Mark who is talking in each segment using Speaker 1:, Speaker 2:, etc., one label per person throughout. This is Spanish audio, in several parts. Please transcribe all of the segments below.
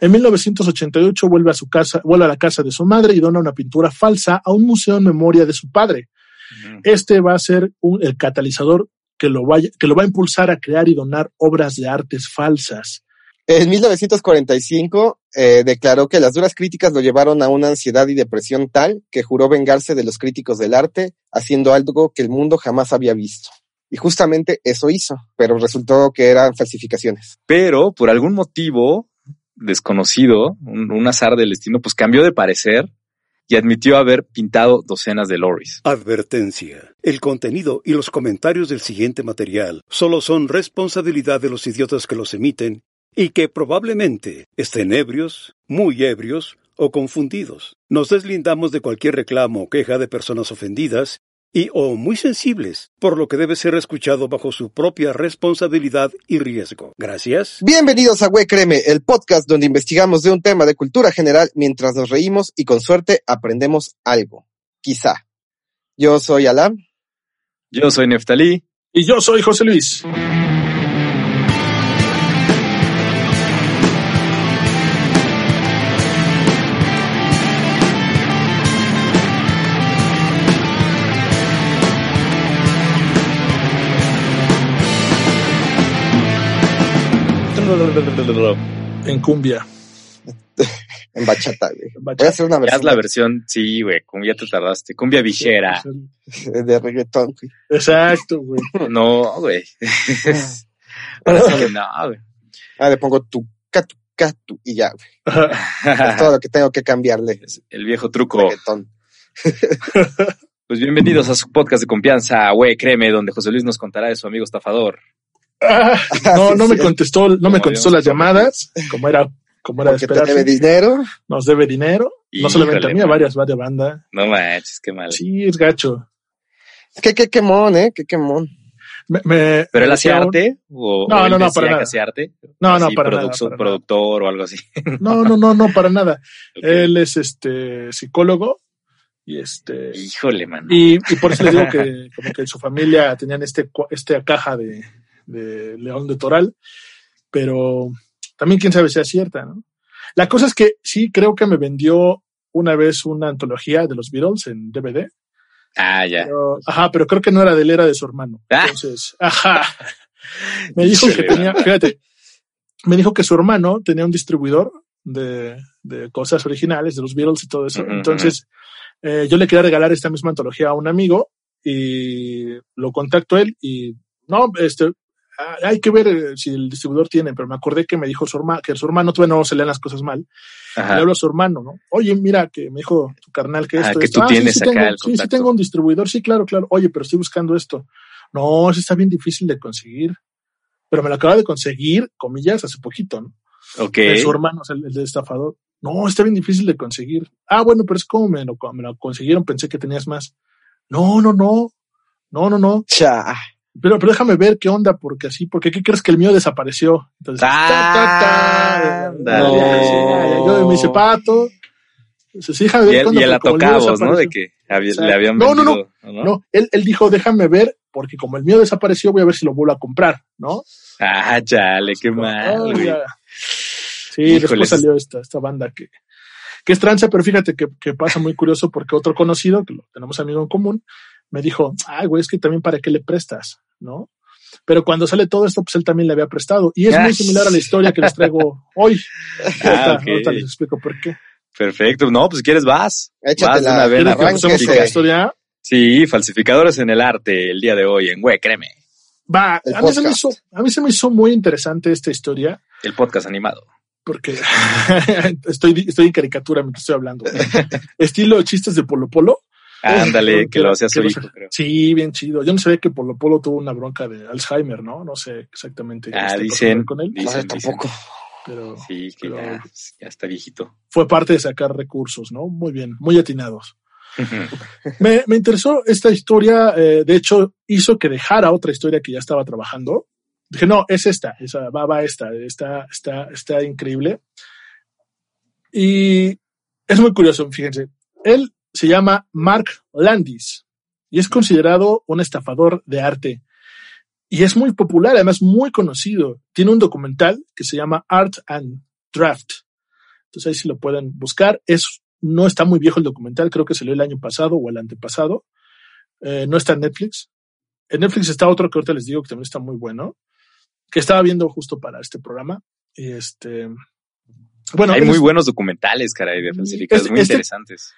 Speaker 1: en 1988 vuelve a su casa, vuelve a la casa de su madre y dona una pintura falsa a un museo en memoria de su padre. Este va a ser el catalizador que lo, que lo va a impulsar a crear y donar obras de artes falsas.
Speaker 2: En 1945 eh, declaró que las duras críticas lo llevaron a una ansiedad y depresión tal que juró vengarse de los críticos del arte, haciendo algo que el mundo jamás había visto. Y justamente eso hizo, pero resultó que eran falsificaciones.
Speaker 3: Pero por algún motivo desconocido, un, azar del destino, pues cambió de parecer y admitió haber pintado docenas de lorries.
Speaker 4: Advertencia. El contenido y los comentarios del siguiente material solo son responsabilidad de los idiotas que los emiten y que probablemente estén ebrios, muy ebrios o confundidos. Nos deslindamos de cualquier reclamo o queja de personas ofendidas y o muy sensibles, por lo que debe ser escuchado bajo su propia responsabilidad y riesgo. Gracias.
Speaker 2: Bienvenidos a Güey Creme, el podcast donde investigamos de un tema de cultura general mientras nos reímos y con suerte aprendemos algo. Quizá. Yo soy Alam.
Speaker 3: Yo soy Neftalí.
Speaker 1: Y yo soy José Luis. En cumbia.
Speaker 2: en bachata, güey. Voy a hacer una
Speaker 3: versión. Haz la versión, sí, güey, cumbia te tardaste. Cumbia vichera.
Speaker 2: De reggaetón, güey.
Speaker 1: Exacto, güey.
Speaker 3: No, güey. no, güey.
Speaker 2: Ah, le pongo tu catu, catu y ya, güey. es todo lo que tengo que cambiarle.
Speaker 3: El viejo truco. pues bienvenidos a su podcast de confianza, güey, créeme, donde José Luis nos contará de su amigo estafador.
Speaker 1: no, no me contestó, no me contestó las llamadas, como era, como era
Speaker 2: de Nos debe dinero.
Speaker 1: Nos debe dinero. no solamente a mí, a varias, varias bandas.
Speaker 3: No manches, qué mal.
Speaker 1: Sí, es gacho.
Speaker 2: Qué, qué quemón, eh, qué quemón.
Speaker 1: Me,
Speaker 3: ¿Pero él hacía arte? O,
Speaker 1: no, no, no, para nada.
Speaker 3: hacía arte?
Speaker 1: No, no, para nada.
Speaker 3: productor o algo así.
Speaker 1: No, no, no, no, para nada. Él es este psicólogo y este.
Speaker 3: Híjole, man.
Speaker 1: Y, y por eso le digo que como que en su familia tenían este, esta caja de, de León de Toral, pero también quién sabe si es cierta, ¿no? La cosa es que sí creo que me vendió una vez una antología de los Beatles en DVD.
Speaker 3: Ah, ya.
Speaker 1: ajá, pero creo que no era de él, era de su hermano. Ah. Entonces, ajá. Me dijo que tenía, fíjate, me dijo que su hermano tenía un distribuidor de, de cosas originales, de los Beatles y todo eso. Entonces, eh, yo le quería regalar esta misma antología a un amigo y lo contacto él y no, este, hay que ver eh, si el distribuidor tiene, pero me acordé que me dijo su hermano, que su hermano todavía no se leen las cosas mal. Le hablo a su hermano, ¿no? Oye, mira, que me dijo tu carnal que ah, esto.
Speaker 3: que tú
Speaker 1: ah,
Speaker 3: tienes
Speaker 1: sí,
Speaker 3: acá
Speaker 1: tengo,
Speaker 3: el
Speaker 1: Sí, sí tengo un distribuidor, sí, claro, claro. Oye, pero estoy buscando esto. No, eso está bien difícil de conseguir. Pero me lo acaba de conseguir, comillas, hace poquito, ¿no?
Speaker 3: Ok.
Speaker 1: su hermano, el, el de estafador. No, está bien difícil de conseguir. Ah, bueno, pero es como me lo, me lo consiguieron, pensé que tenías más. No, no, no. No, no, no.
Speaker 2: Cha.
Speaker 1: Pero, pero déjame ver qué onda, porque así, porque ¿qué crees que el mío desapareció? Entonces,
Speaker 3: ah,
Speaker 1: yo me hice pato. Entonces, déjame ver
Speaker 3: y, él, la tocamos, ¿no? De que le habían
Speaker 1: no, no, no, no, él, él dijo, déjame ver, porque como el mío desapareció, voy a ver si lo vuelvo a comprar, ¿no?
Speaker 3: Ah, chale, qué mal,
Speaker 1: Sí, después salió esta, esta banda que, que es tranza, pero fíjate que, que pasa muy curioso porque otro conocido, que lo tenemos amigo en común, me dijo, ay, güey, es que también para qué le prestas, ¿no? Pero cuando sale todo esto, pues él también le había prestado. Y es muy similar a la historia que les traigo hoy. Ah, ahorita, les explico por qué.
Speaker 3: Perfecto. No, pues si quieres vas.
Speaker 2: Échate
Speaker 3: la,
Speaker 1: la historia?
Speaker 3: Sí, falsificadores en el arte el día de hoy en Güey, créeme.
Speaker 1: Va, a mí, se me hizo, a mí se me hizo muy interesante esta historia.
Speaker 3: El podcast animado.
Speaker 1: Porque estoy, estoy en caricatura mientras estoy hablando. Estilo chistes de Polo Polo.
Speaker 3: Ándale, que, lo hacía su hijo, creo.
Speaker 1: Sí, bien chido. Yo no sabía que Polo Polo tuvo una bronca de Alzheimer, ¿no? No sé exactamente.
Speaker 3: Ah, dicen.
Speaker 1: Con él.
Speaker 3: Dicen,
Speaker 2: tampoco.
Speaker 1: Pero,
Speaker 3: sí, que
Speaker 1: pero
Speaker 3: ya, ya está viejito.
Speaker 1: Fue parte de sacar recursos, ¿no? Muy bien, muy atinados. me, me, interesó esta historia, eh, de hecho, hizo que dejara otra historia que ya estaba trabajando. Dije, no, es esta, esa, va, va esta, está, está, está increíble. Y es muy curioso, fíjense. Él se llama Mark Landis y es considerado un estafador de arte. Y es muy popular, además muy conocido. Tiene un documental que se llama Art and Draft. Entonces ahí sí lo pueden buscar. Es, no está muy viejo el documental, creo que salió el año pasado o el antepasado. Eh, no está en Netflix. En Netflix está otro que ahorita les digo que también está muy bueno, que estaba viendo justo para este programa. Y este,
Speaker 3: bueno, hay muy buenos documentales, caray, de falsificados, muy este, interesantes.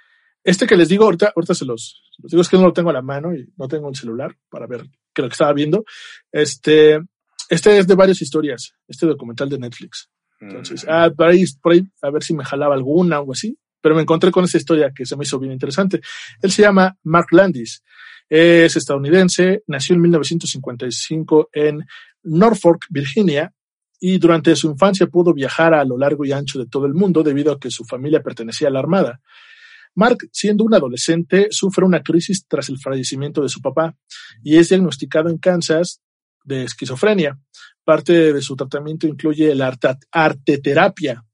Speaker 1: Este que les digo ahorita, ahorita se los, los, digo, es que no lo tengo a la mano y no tengo un celular para ver qué lo que estaba viendo. Este, este es de varias historias, este documental de Netflix. Entonces, mm. ah, por ahí, por ahí, a ver si me jalaba alguna o así. Pero me encontré con esa historia que se me hizo bien interesante. Él se llama Mark Landis. Es estadounidense, nació en 1955 en Norfolk, Virginia, y durante su infancia pudo viajar a lo largo y ancho de todo el mundo debido a que su familia pertenecía a la Armada. Mark, siendo un adolescente, sufre una crisis tras el fallecimiento de su papá y es diagnosticado en Kansas de esquizofrenia. Parte de su tratamiento incluye la arteterapia.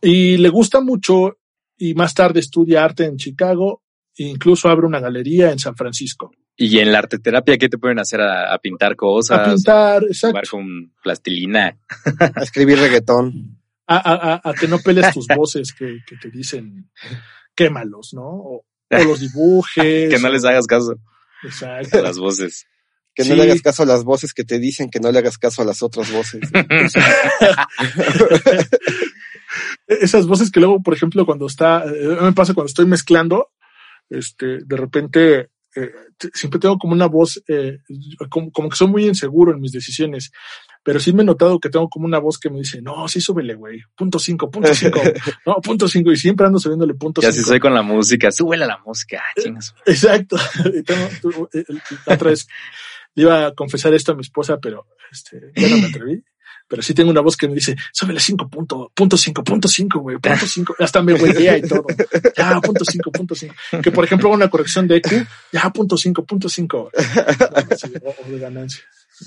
Speaker 1: Y le gusta mucho y más tarde estudia arte en Chicago e incluso abre una galería en San Francisco.
Speaker 3: Y en la arteterapia, ¿qué te pueden hacer? ¿A, pintar cosas?
Speaker 1: A pintar, exacto. A
Speaker 3: con plastilina.
Speaker 2: a escribir reggaetón.
Speaker 1: A, a, que no pelees tus voces que, que, te dicen quémalos, ¿no? O, los dibujes.
Speaker 3: que no les hagas caso.
Speaker 1: Exacto.
Speaker 3: A las voces.
Speaker 2: Que no le hagas caso a las voces que te dicen que no le hagas caso a las otras voces.
Speaker 1: Esas voces que luego, por ejemplo, cuando está, eh, me pasa cuando estoy mezclando, este, de repente eh, siempre tengo como una voz, eh, como, que soy muy inseguro en mis decisiones, pero sí me he notado que tengo como una voz que me dice, no, sí súbele, güey, punto cinco, punto cinco, no, punto cinco, y siempre ando subiéndole punto cinco.
Speaker 3: Y así soy con la música, súbele a la música, ah,
Speaker 1: eh, Exacto. la otra vez le iba a confesar esto a mi esposa, pero este, ya no me atreví pero sí tengo una voz que me dice, súbele cinco punto, punto cinco, punto cinco, güey, punto cinco, hasta me güeyea y todo. Ya, punto cinco, punto cinco. Que por ejemplo una corrección de EQ, ya, punto cinco, punto cinco. O de ganancia.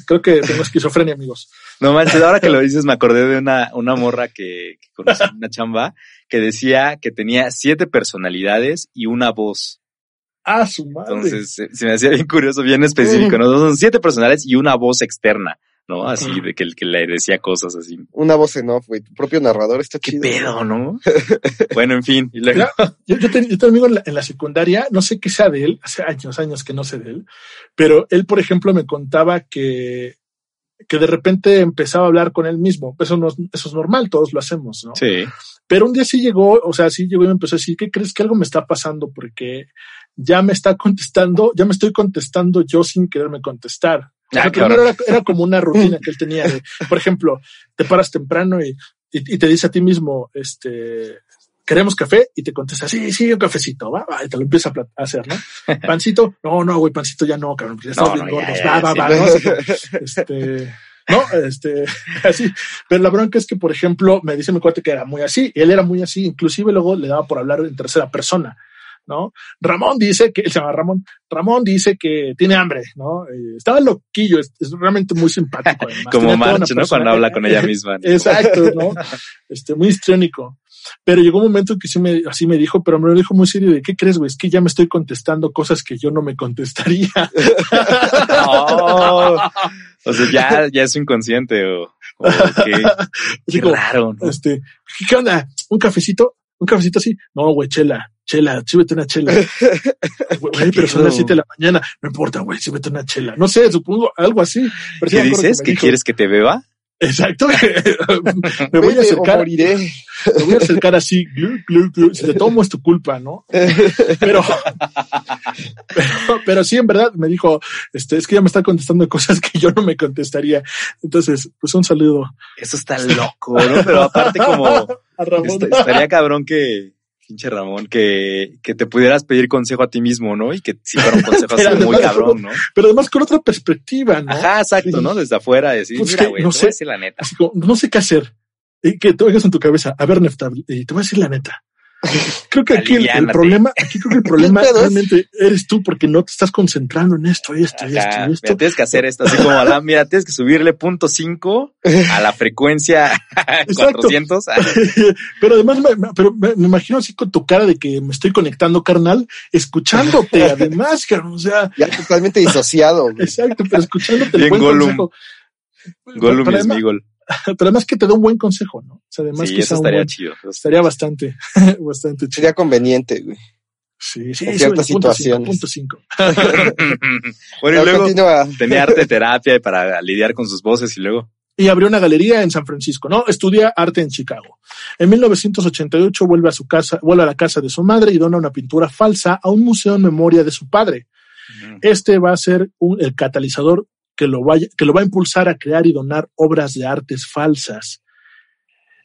Speaker 1: Creo que tengo esquizofrenia, amigos.
Speaker 3: No manches, ahora que lo dices, me acordé de una, una morra que, que conocí en una chamba que decía que tenía siete personalidades y una voz.
Speaker 1: Ah, su madre.
Speaker 3: Entonces, se, me hacía bien curioso, bien específico, ¿no? Son siete personalidades y una voz externa. ¿No? Así de que el que le decía cosas así.
Speaker 2: Una voz en off, güey. Tu propio narrador está
Speaker 3: ¿Qué pedo, no? bueno, en fin.
Speaker 1: yo, yo, tengo un amigo en la, en la, secundaria, no sé qué sea de él, hace años, años que no sé de él, pero él, por ejemplo, me contaba que, que de repente empezaba a hablar con él mismo. Eso, no, eso es normal, todos lo hacemos, ¿no?
Speaker 3: Sí.
Speaker 1: Pero un día sí llegó, o sea, sí llegó y me empezó a decir, ¿qué crees que algo me está pasando? Porque ya me está contestando, ya me estoy contestando yo sin quererme contestar. Ah, era, como una rutina que él tenía. por ejemplo, te paras temprano y, y, te dice a ti mismo, este, queremos café y te contesta, sí, sí, un cafecito, va, va y te lo empieza a hacer, ¿no? Pancito, no, no, güey, pancito ya no, cabrón, ya estás bien gordos, va, va, va, no, este, no, este, así. Pero la bronca es que, por ejemplo, me dice mi cuate que era muy así, y él era muy así, inclusive luego le daba por hablar en tercera persona. ¿No? Ramón dice que, él se llama Ramón, Ramón dice que tiene hambre, ¿no? Eh, estaba loquillo, es, realmente muy simpático.
Speaker 3: Como March, ¿no? Cuando habla con ella misma.
Speaker 1: Exacto, ¿no? Este, muy histriónico. Pero llegó un momento que sí me, así me dijo, pero me lo dijo muy serio de, ¿qué crees, güey? Es que ya me estoy contestando cosas que yo no me contestaría.
Speaker 3: oh, o sea, ya, ya es inconsciente o, o qué, raro, ¿no?
Speaker 1: Este, ¿qué onda? ¿Un cafecito? ¿Un cafecito así? No, güey, chela chela, súbete una chela. Güey, pero son las siete de la mañana. No importa, güey, súbete una chela. No sé, supongo algo así.
Speaker 3: ¿Qué dices? ¿Que, quieres que te beba?
Speaker 1: Exacto. me voy a acercar. Me voy a acercar así. Si te tomo es tu culpa, ¿no? Pero, pero, pero, sí, en verdad me dijo, este, es que ya me está contestando cosas que yo no me contestaría. Entonces, pues un saludo.
Speaker 3: Eso está loco, ¿no? Pero aparte como, estaría cabrón que, Pinche Ramón, que, que te pudieras pedir consejo a ti mismo, ¿no? Y que si fuera un consejo así muy cabrón, ¿no?
Speaker 1: Pero además con otra perspectiva, ¿no?
Speaker 3: Ajá, exacto, ¿no? Desde afuera, decir,
Speaker 1: Pues
Speaker 3: mira, güey,
Speaker 1: no
Speaker 3: te voy
Speaker 1: sé.
Speaker 3: a decir la neta.
Speaker 1: Como, no sé qué hacer. Y que te oigas en tu cabeza, a ver, Nefta, y te voy a decir la neta. Creo que aquí el, problema, aquí creo que el problema realmente eres tú porque no te estás concentrando en esto y esto y esto
Speaker 3: Ajá,
Speaker 1: y esto.
Speaker 3: mira, tienes que hacer esto, así como, Alan, mira, tienes que subirle punto cinco a la frecuencia
Speaker 1: Exacto.
Speaker 3: 400.
Speaker 1: pero además, me, me- pero me, me imagino así con tu cara de que me estoy conectando, carnal, escuchándote, además, carnal, o sea,
Speaker 2: Ya totalmente disociado. güey.
Speaker 1: exacto, pero escuchándote el
Speaker 3: Bien Gollum. Gollum es mi gol.
Speaker 1: Pero además que te da un buen consejo, ¿no? O sea, además
Speaker 3: Sí,
Speaker 1: que
Speaker 3: eso estaría
Speaker 1: buen-
Speaker 3: chido.
Speaker 1: estaría bastante, bastante chido.
Speaker 2: Sería conveniente, güey.
Speaker 1: Sí, sí,
Speaker 2: en
Speaker 1: sí,
Speaker 2: ciertas
Speaker 1: punto cinco,
Speaker 2: situaciones.
Speaker 1: punto cinco.
Speaker 3: bueno, y luego
Speaker 2: continúa.
Speaker 3: tenía arte terapia para lidiar con sus voces y luego.
Speaker 1: y abrió una galería en San Francisco, ¿no? Estudia arte en Chicago. En 1988 vuelve a su casa, vuelve a la casa de su madre y dona una pintura falsa a un museo en memoria de su padre. Este va a ser un- el catalizador que lo, vaya, que lo va a impulsar a crear y donar obras de artes falsas.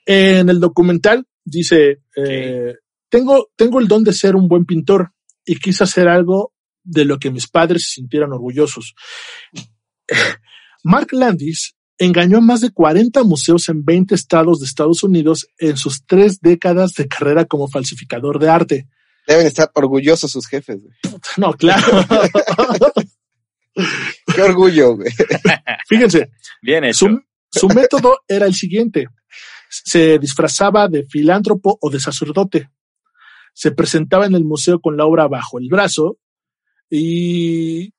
Speaker 1: En el documental dice, eh, tengo, tengo el don de ser un buen pintor y quise hacer algo de lo que mis padres se sintieran orgullosos. Mark Landis engañó a más de 40 museos en 20 estados de Estados Unidos en sus tres décadas de carrera como falsificador de arte.
Speaker 2: Deben estar orgullosos sus jefes, güey.
Speaker 1: No, claro.
Speaker 2: Qué orgullo, güey.
Speaker 1: Fíjense,
Speaker 3: Bien hecho.
Speaker 1: su, su método era el siguiente. Se disfrazaba de filántropo o de sacerdote. Se presentaba en el museo con la obra bajo el brazo y,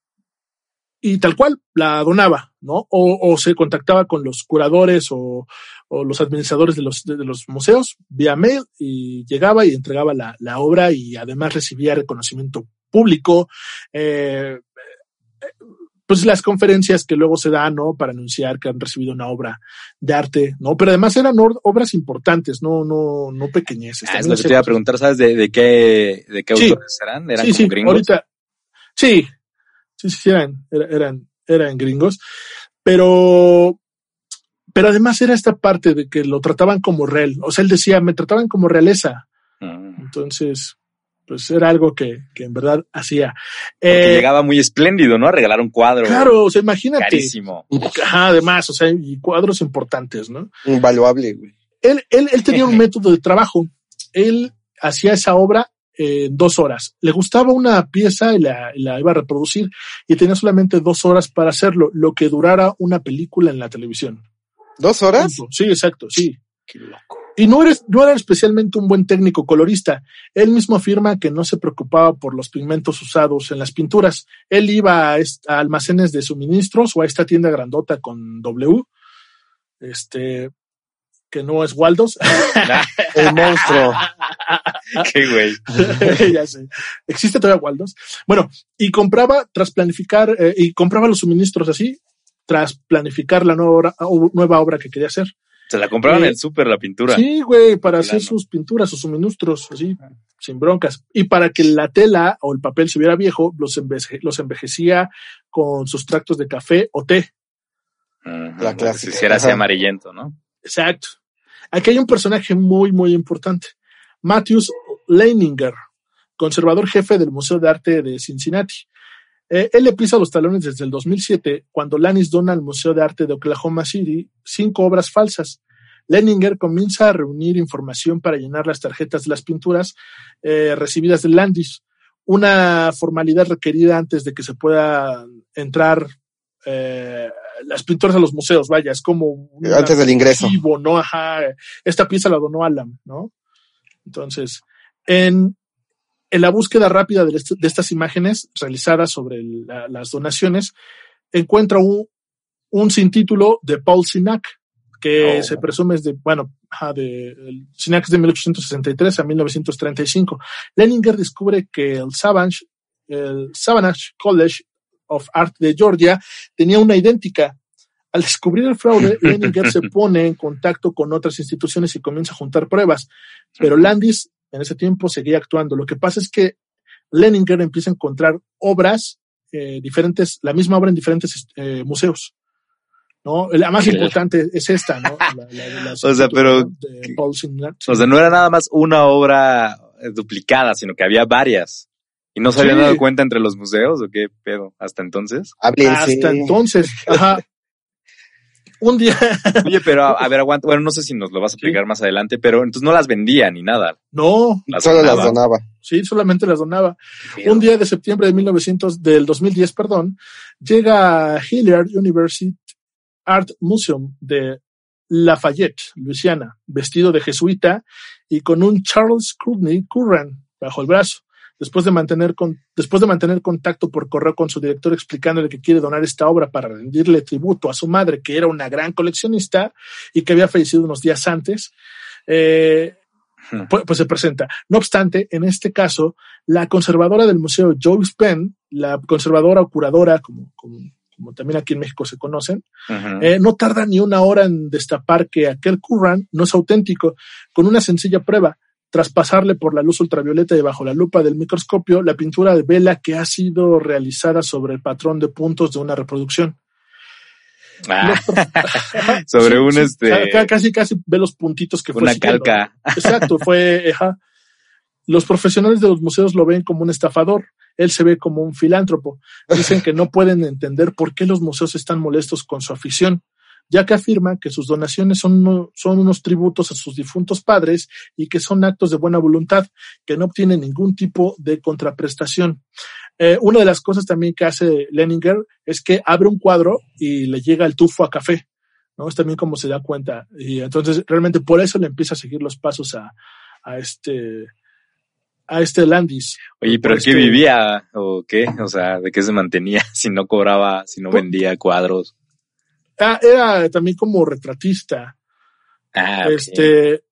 Speaker 1: y tal cual la donaba, ¿no? O, o se contactaba con los curadores o, o los administradores de los, de, de los museos vía mail y llegaba y entregaba la, la obra y además recibía reconocimiento público. Eh, pues las conferencias que luego se dan, ¿no? Para anunciar que han recibido una obra de arte, ¿no? Pero además eran obras importantes, no, no, no pequeñeces.
Speaker 3: Ah, es
Speaker 1: También
Speaker 3: lo que
Speaker 1: se-
Speaker 3: te iba a preguntar, ¿sabes de, de qué, de qué
Speaker 1: Sí.
Speaker 3: autores eran? ¿Eran
Speaker 1: sí,
Speaker 3: como
Speaker 1: sí,
Speaker 3: gringos?
Speaker 1: ahorita, sí, sí, sí, eran, era- eran, eran gringos, pero, pero además era esta parte de que lo trataban como real, o sea, él decía, me trataban como realeza,
Speaker 3: Mm.
Speaker 1: entonces, pues era algo que, que en verdad hacía.
Speaker 3: Porque
Speaker 1: Eh,
Speaker 3: llegaba muy espléndido, ¿no? A regalar un cuadro.
Speaker 1: claro, o sea, imagínate,
Speaker 3: Carísimo.
Speaker 1: Ajá, además, o sea, y cuadros importantes, ¿no?
Speaker 2: Invaluable, güey.
Speaker 1: él, él, él tenía un método de trabajo. Él hacía esa obra en dos horas. Le gustaba una pieza y la, la iba a reproducir y tenía solamente dos horas para hacerlo, lo que durara una película en la televisión.
Speaker 2: ¿Dos horas?
Speaker 1: Sí, exacto, sí.
Speaker 3: Qué loco.
Speaker 1: Y no, eres, no era especialmente un buen técnico colorista. Él mismo afirma que no se preocupaba por los pigmentos usados en las pinturas. Él iba a, almacenes de suministros o a esta tienda grandota con W, este, que no es Waldos.
Speaker 2: El monstruo.
Speaker 3: Qué güey.
Speaker 1: ya sé. Existe todavía Waldos. Bueno, y compraba tras planificar, eh, y compraba los suministros así, tras planificar la nueva obra, o- nueva obra que quería hacer.
Speaker 3: Se la compraron en el súper la pintura.
Speaker 1: Sí, güey, para hacer sus pinturas, sus suministros, así, sin broncas. Y para que la tela o el papel se viera viejo, los, enveje- los envejecía con sus tractos de café o té.
Speaker 2: La clásica.
Speaker 3: Se hiciera así amarillento, ¿no?
Speaker 1: Exacto. Aquí hay un personaje muy, muy importante. Matthews Leininger, conservador jefe del Museo de Arte de Cincinnati. Eh, él le pisa los talones desde el 2007, cuando Lannis dona al Museo de Arte de Oklahoma City cinco obras falsas. Leininger comienza a reunir información para llenar las tarjetas de las pinturas eh, recibidas de Landis, una formalidad requerida antes de que se pueda entrar eh, las pinturas a los museos, vaya, es como
Speaker 2: Antes del ingreso.
Speaker 1: archivo, ¿no? Ajá. Esta pieza la donó Alan, ¿no? Entonces, en, en la búsqueda rápida de, est- de estas imágenes realizadas sobre la- las donaciones, encuentra un, un sin título de Paul Sinac, que
Speaker 3: Oh.
Speaker 1: se presume es de, bueno, de, el Sinac es de 1863 a 1935. Leninger descubre que el Savage, el Savage College of Art de Georgia tenía una idéntica. Al descubrir el fraude, Leninger se pone en contacto con otras instituciones y comienza a juntar pruebas. Pero Landis en ese tiempo seguía actuando. Lo que pasa es que Leninger empieza a encontrar obras eh, diferentes, la misma obra en diferentes eh, museos. ¿no? La más
Speaker 3: Claro.
Speaker 1: importante es esta, ¿no? La- la de las-
Speaker 3: O sea, pero-
Speaker 1: de Paul
Speaker 3: O sea, no era nada más una obra eh, duplicada, sino que había varias. ¿Y no se habían dado cuenta entre los museos o qué pedo? Hasta entonces.
Speaker 2: Háblense.
Speaker 1: Hasta entonces, ajá. Un día,
Speaker 3: Oye, pero a, a ver, aguanta. Bueno, no sé si nos lo vas a explicar más adelante, pero entonces no las vendía ni nada.
Speaker 1: no,
Speaker 3: Las
Speaker 2: Solo las
Speaker 3: donaba.
Speaker 1: sí, solamente las donaba. Un día de septiembre de 1900, del 2010, perdón, llega a Hilliard University Art Museum de Lafayette, Luisiana, vestido de jesuita y con un Charles Courtney Curran bajo el brazo. Después de mantener con, después de mantener contacto por correo con su director explicándole que quiere donar esta obra para rendirle tributo a su madre, que era una gran coleccionista y que había fallecido unos días antes, eh,
Speaker 3: Hmm.
Speaker 1: pues, pues se presenta. No obstante, en este caso, la conservadora del museo, Joyce Penn, la conservadora o curadora, como, como, como también aquí en México se conocen, eh, no tarda ni una hora en destapar que aquel Curran no es auténtico, con una sencilla prueba. Tras pasarle por la luz ultravioleta y bajo la lupa del microscopio, la pintura de vela que ha sido realizada sobre el patrón de puntos de una reproducción.
Speaker 3: Ah, sobre
Speaker 1: Sí,
Speaker 3: un
Speaker 1: sí,
Speaker 3: este,
Speaker 1: ca- casi casi ve los puntitos que fue
Speaker 3: una
Speaker 1: siguiendo.
Speaker 3: calca.
Speaker 1: Exacto, fue, ajá. Los profesionales de los museos lo ven como un estafador. Él se ve como un filántropo. Dicen que no pueden entender por qué los museos están molestos con su afición, ya que afirma que sus donaciones son, uno- son unos tributos a sus difuntos padres y que son actos de buena voluntad, que no obtienen ningún tipo de contraprestación. Eh, una de las cosas también que hace Leninger es que abre un cuadro y le llega el tufo a café. ¿no? Es también como se da cuenta. Y entonces realmente por eso le empieza a seguir los pasos a, a este a este Landis.
Speaker 3: Oye, pero
Speaker 1: Por
Speaker 3: ¿qué
Speaker 1: este-
Speaker 3: vivía o qué? O sea, ¿de qué se mantenía si no cobraba, si no
Speaker 1: Pues-
Speaker 3: vendía cuadros?
Speaker 1: Ah, era también como retratista.
Speaker 3: Ah.
Speaker 1: Este,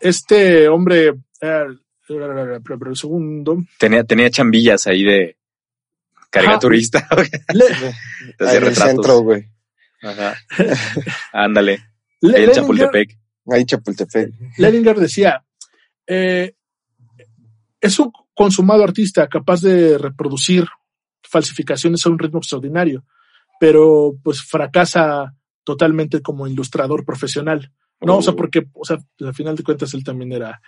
Speaker 1: este hombre, ah, pero, pero un segundo.
Speaker 3: tenía, tenía chambillas ahí de caricaturista. Hacía
Speaker 2: en el centro, güey.
Speaker 3: Ajá. Ándale.
Speaker 1: Le-
Speaker 3: Ahí en Chapultepec.
Speaker 2: Ahí Chapultepec.
Speaker 1: Leninger decía, eh, es un consumado artista capaz de reproducir falsificaciones a un ritmo extraordinario, pero pues fracasa totalmente como ilustrador profesional. No, o sea,
Speaker 3: Oh.
Speaker 1: porque, o sea, pues, al final de cuentas él también era,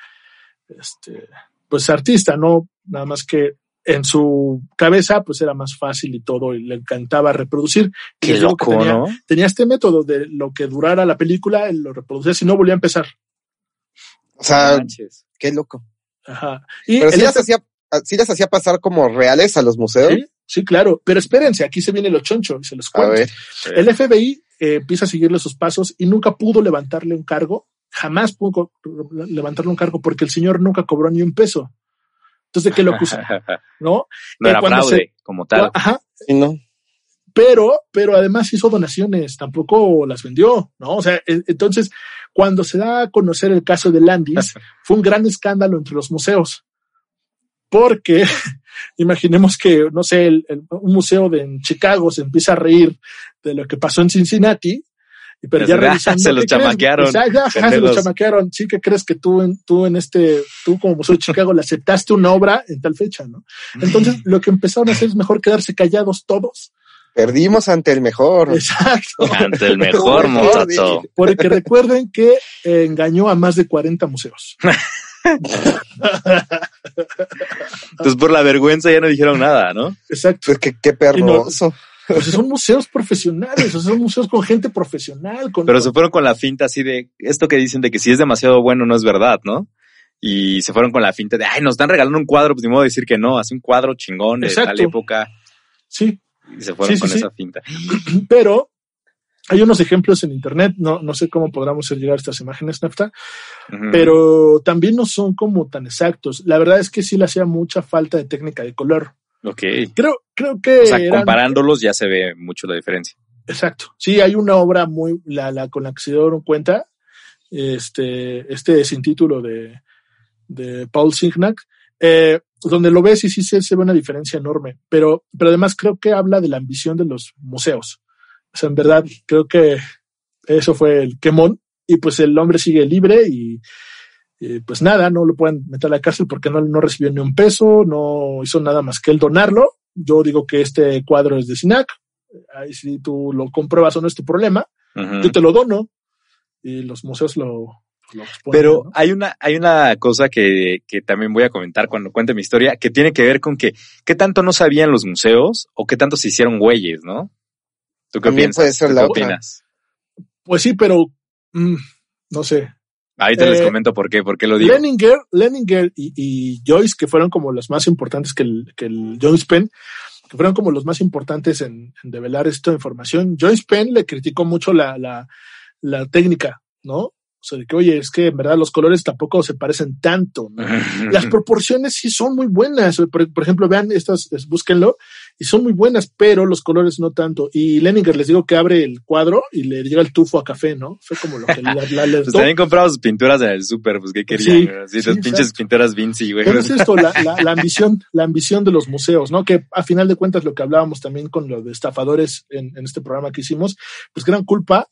Speaker 1: este, pues artista, ¿no? Nada más que en su cabeza, pues era más fácil y todo, y le encantaba reproducir.
Speaker 3: Qué
Speaker 1: que
Speaker 3: loco,
Speaker 1: tenía,
Speaker 3: ¿no?
Speaker 1: tenía este método de lo que durara la película, él lo reproducía si no volvía a empezar.
Speaker 2: O sea,
Speaker 3: Manches.
Speaker 2: qué loco.
Speaker 1: Ajá. Y
Speaker 2: Pero sí las, hacía, sí las hacía pasar como reales a los museos.
Speaker 1: sí, sí, claro. Pero espérense, aquí se viene lo choncho y se los
Speaker 2: A
Speaker 1: cuento.
Speaker 2: ver.
Speaker 1: El FBI eh, empieza a seguirle sus pasos y nunca pudo levantarle un cargo, jamás pudo levantarle un cargo porque el señor nunca cobró ni un peso. Entonces, ¿de qué lo acusan? ¿No?
Speaker 3: no
Speaker 1: Eh,
Speaker 3: era fraude como tal.
Speaker 1: Ajá.
Speaker 2: Sí, no.
Speaker 1: Pero, pero además hizo donaciones, tampoco las vendió, ¿no? O sea, e- entonces, cuando se da a conocer el caso de Landis, fue un gran escándalo entre los museos. Porque imaginemos que, no sé, el- el- un museo de en Chicago se empieza a reír de lo que pasó en Cincinnati, y pero ya
Speaker 3: Se-
Speaker 1: revisando,
Speaker 3: se los chamaquearon,
Speaker 1: ya, se los chamaquearon. Sí, que crees que tú en, tú en este, tú como Museo de Chicago le aceptaste una obra en tal fecha, ¿no? Entonces, lo que empezaron a hacer es mejor quedarse callados todos.
Speaker 2: Perdimos ante el mejor.
Speaker 1: Exacto.
Speaker 3: Ante el mejor,
Speaker 2: Mejor,
Speaker 3: muchacho.
Speaker 1: Porque recuerden que engañó a más de 40 museos.
Speaker 3: Entonces, por la vergüenza ya no dijeron nada, ¿no?
Speaker 1: Exacto.
Speaker 2: Pues que qué perroso.
Speaker 1: Pues son museos profesionales, o sea, son museos con gente profesional. Con,
Speaker 3: Pero se fueron con la finta así de esto que dicen de que si es demasiado bueno no es verdad, ¿no? Y se fueron con la finta de, ay, nos están regalando un cuadro, pues ni modo de decir que no, así un cuadro chingón de tal
Speaker 1: Exacto.
Speaker 3: época.
Speaker 1: Sí,
Speaker 3: Y se fueron
Speaker 1: Sí, sí,
Speaker 3: con
Speaker 1: sí.
Speaker 3: esa finta.
Speaker 1: pero hay unos ejemplos en internet, no, no sé cómo podamos llegar estas imágenes, Nafta, pero también no son como tan exactos. La verdad es que sí le hacía mucha falta de técnica de color.
Speaker 3: Ok.
Speaker 1: Creo, creo que
Speaker 3: O sea,
Speaker 1: eran-
Speaker 3: comparándolos ya se ve mucho la diferencia.
Speaker 1: Exacto. Sí, hay una obra muy, la, la con la que se dieron cuenta, este, este sin título de, de Paul Signac, eh, donde lo ves y sí se, se ve una diferencia enorme, pero, pero además creo que habla de la ambición de los museos. O sea, en verdad, creo que eso fue el quemón y pues el hombre sigue libre y, y, pues nada, no lo pueden meter a la cárcel porque no, no recibió ni un peso, no hizo nada más que el donarlo. Yo digo que este cuadro es de Sinac, ahí si tú lo compruebas o no es tu problema, yo te lo dono y los museos lo,
Speaker 3: Pero hay una, hay una cosa que, que también voy a comentar cuando cuente mi historia, que tiene que ver con que qué tanto no sabían los museos o qué tanto se hicieron güeyes, ¿no? ¿Tú qué
Speaker 2: También
Speaker 3: piensas?
Speaker 2: puede ser
Speaker 3: ¿Tú
Speaker 2: la
Speaker 3: qué
Speaker 2: otra.
Speaker 3: opinas?
Speaker 1: Pues sí, pero mm, no sé.
Speaker 3: Ahorita les
Speaker 1: Eh,
Speaker 3: comento por qué, por qué lo digo.
Speaker 1: Leninger, Leninger y, y Joyce, que fueron como los más importantes que el, que el Joyce Penn, que fueron como los más importantes en, en develar esta información. Joyce Penn le criticó mucho la, la, la técnica, ¿no? O sea, de que, oye, es que en verdad los colores tampoco se parecen tanto, ¿no? Las proporciones sí son muy buenas. Por, por ejemplo, vean estas, es- búsquenlo, y son muy buenas, pero los colores no tanto. Y Leninger les digo que abre el cuadro y le llega el tufo a café, ¿no? Fue como lo que la, la alertó.
Speaker 3: Pues también compraba sus pinturas en el súper, pues qué querían,
Speaker 1: Sí,
Speaker 3: güey? Sí,
Speaker 1: sí,
Speaker 3: las pinches
Speaker 1: exacto.
Speaker 3: pinturas Vinci, güey.
Speaker 1: Pero es esto, la, la, la ambición, la ambición de los museos, ¿no? Que a final de cuentas lo que hablábamos también con los de estafadores en, en este programa que hicimos, pues gran culpa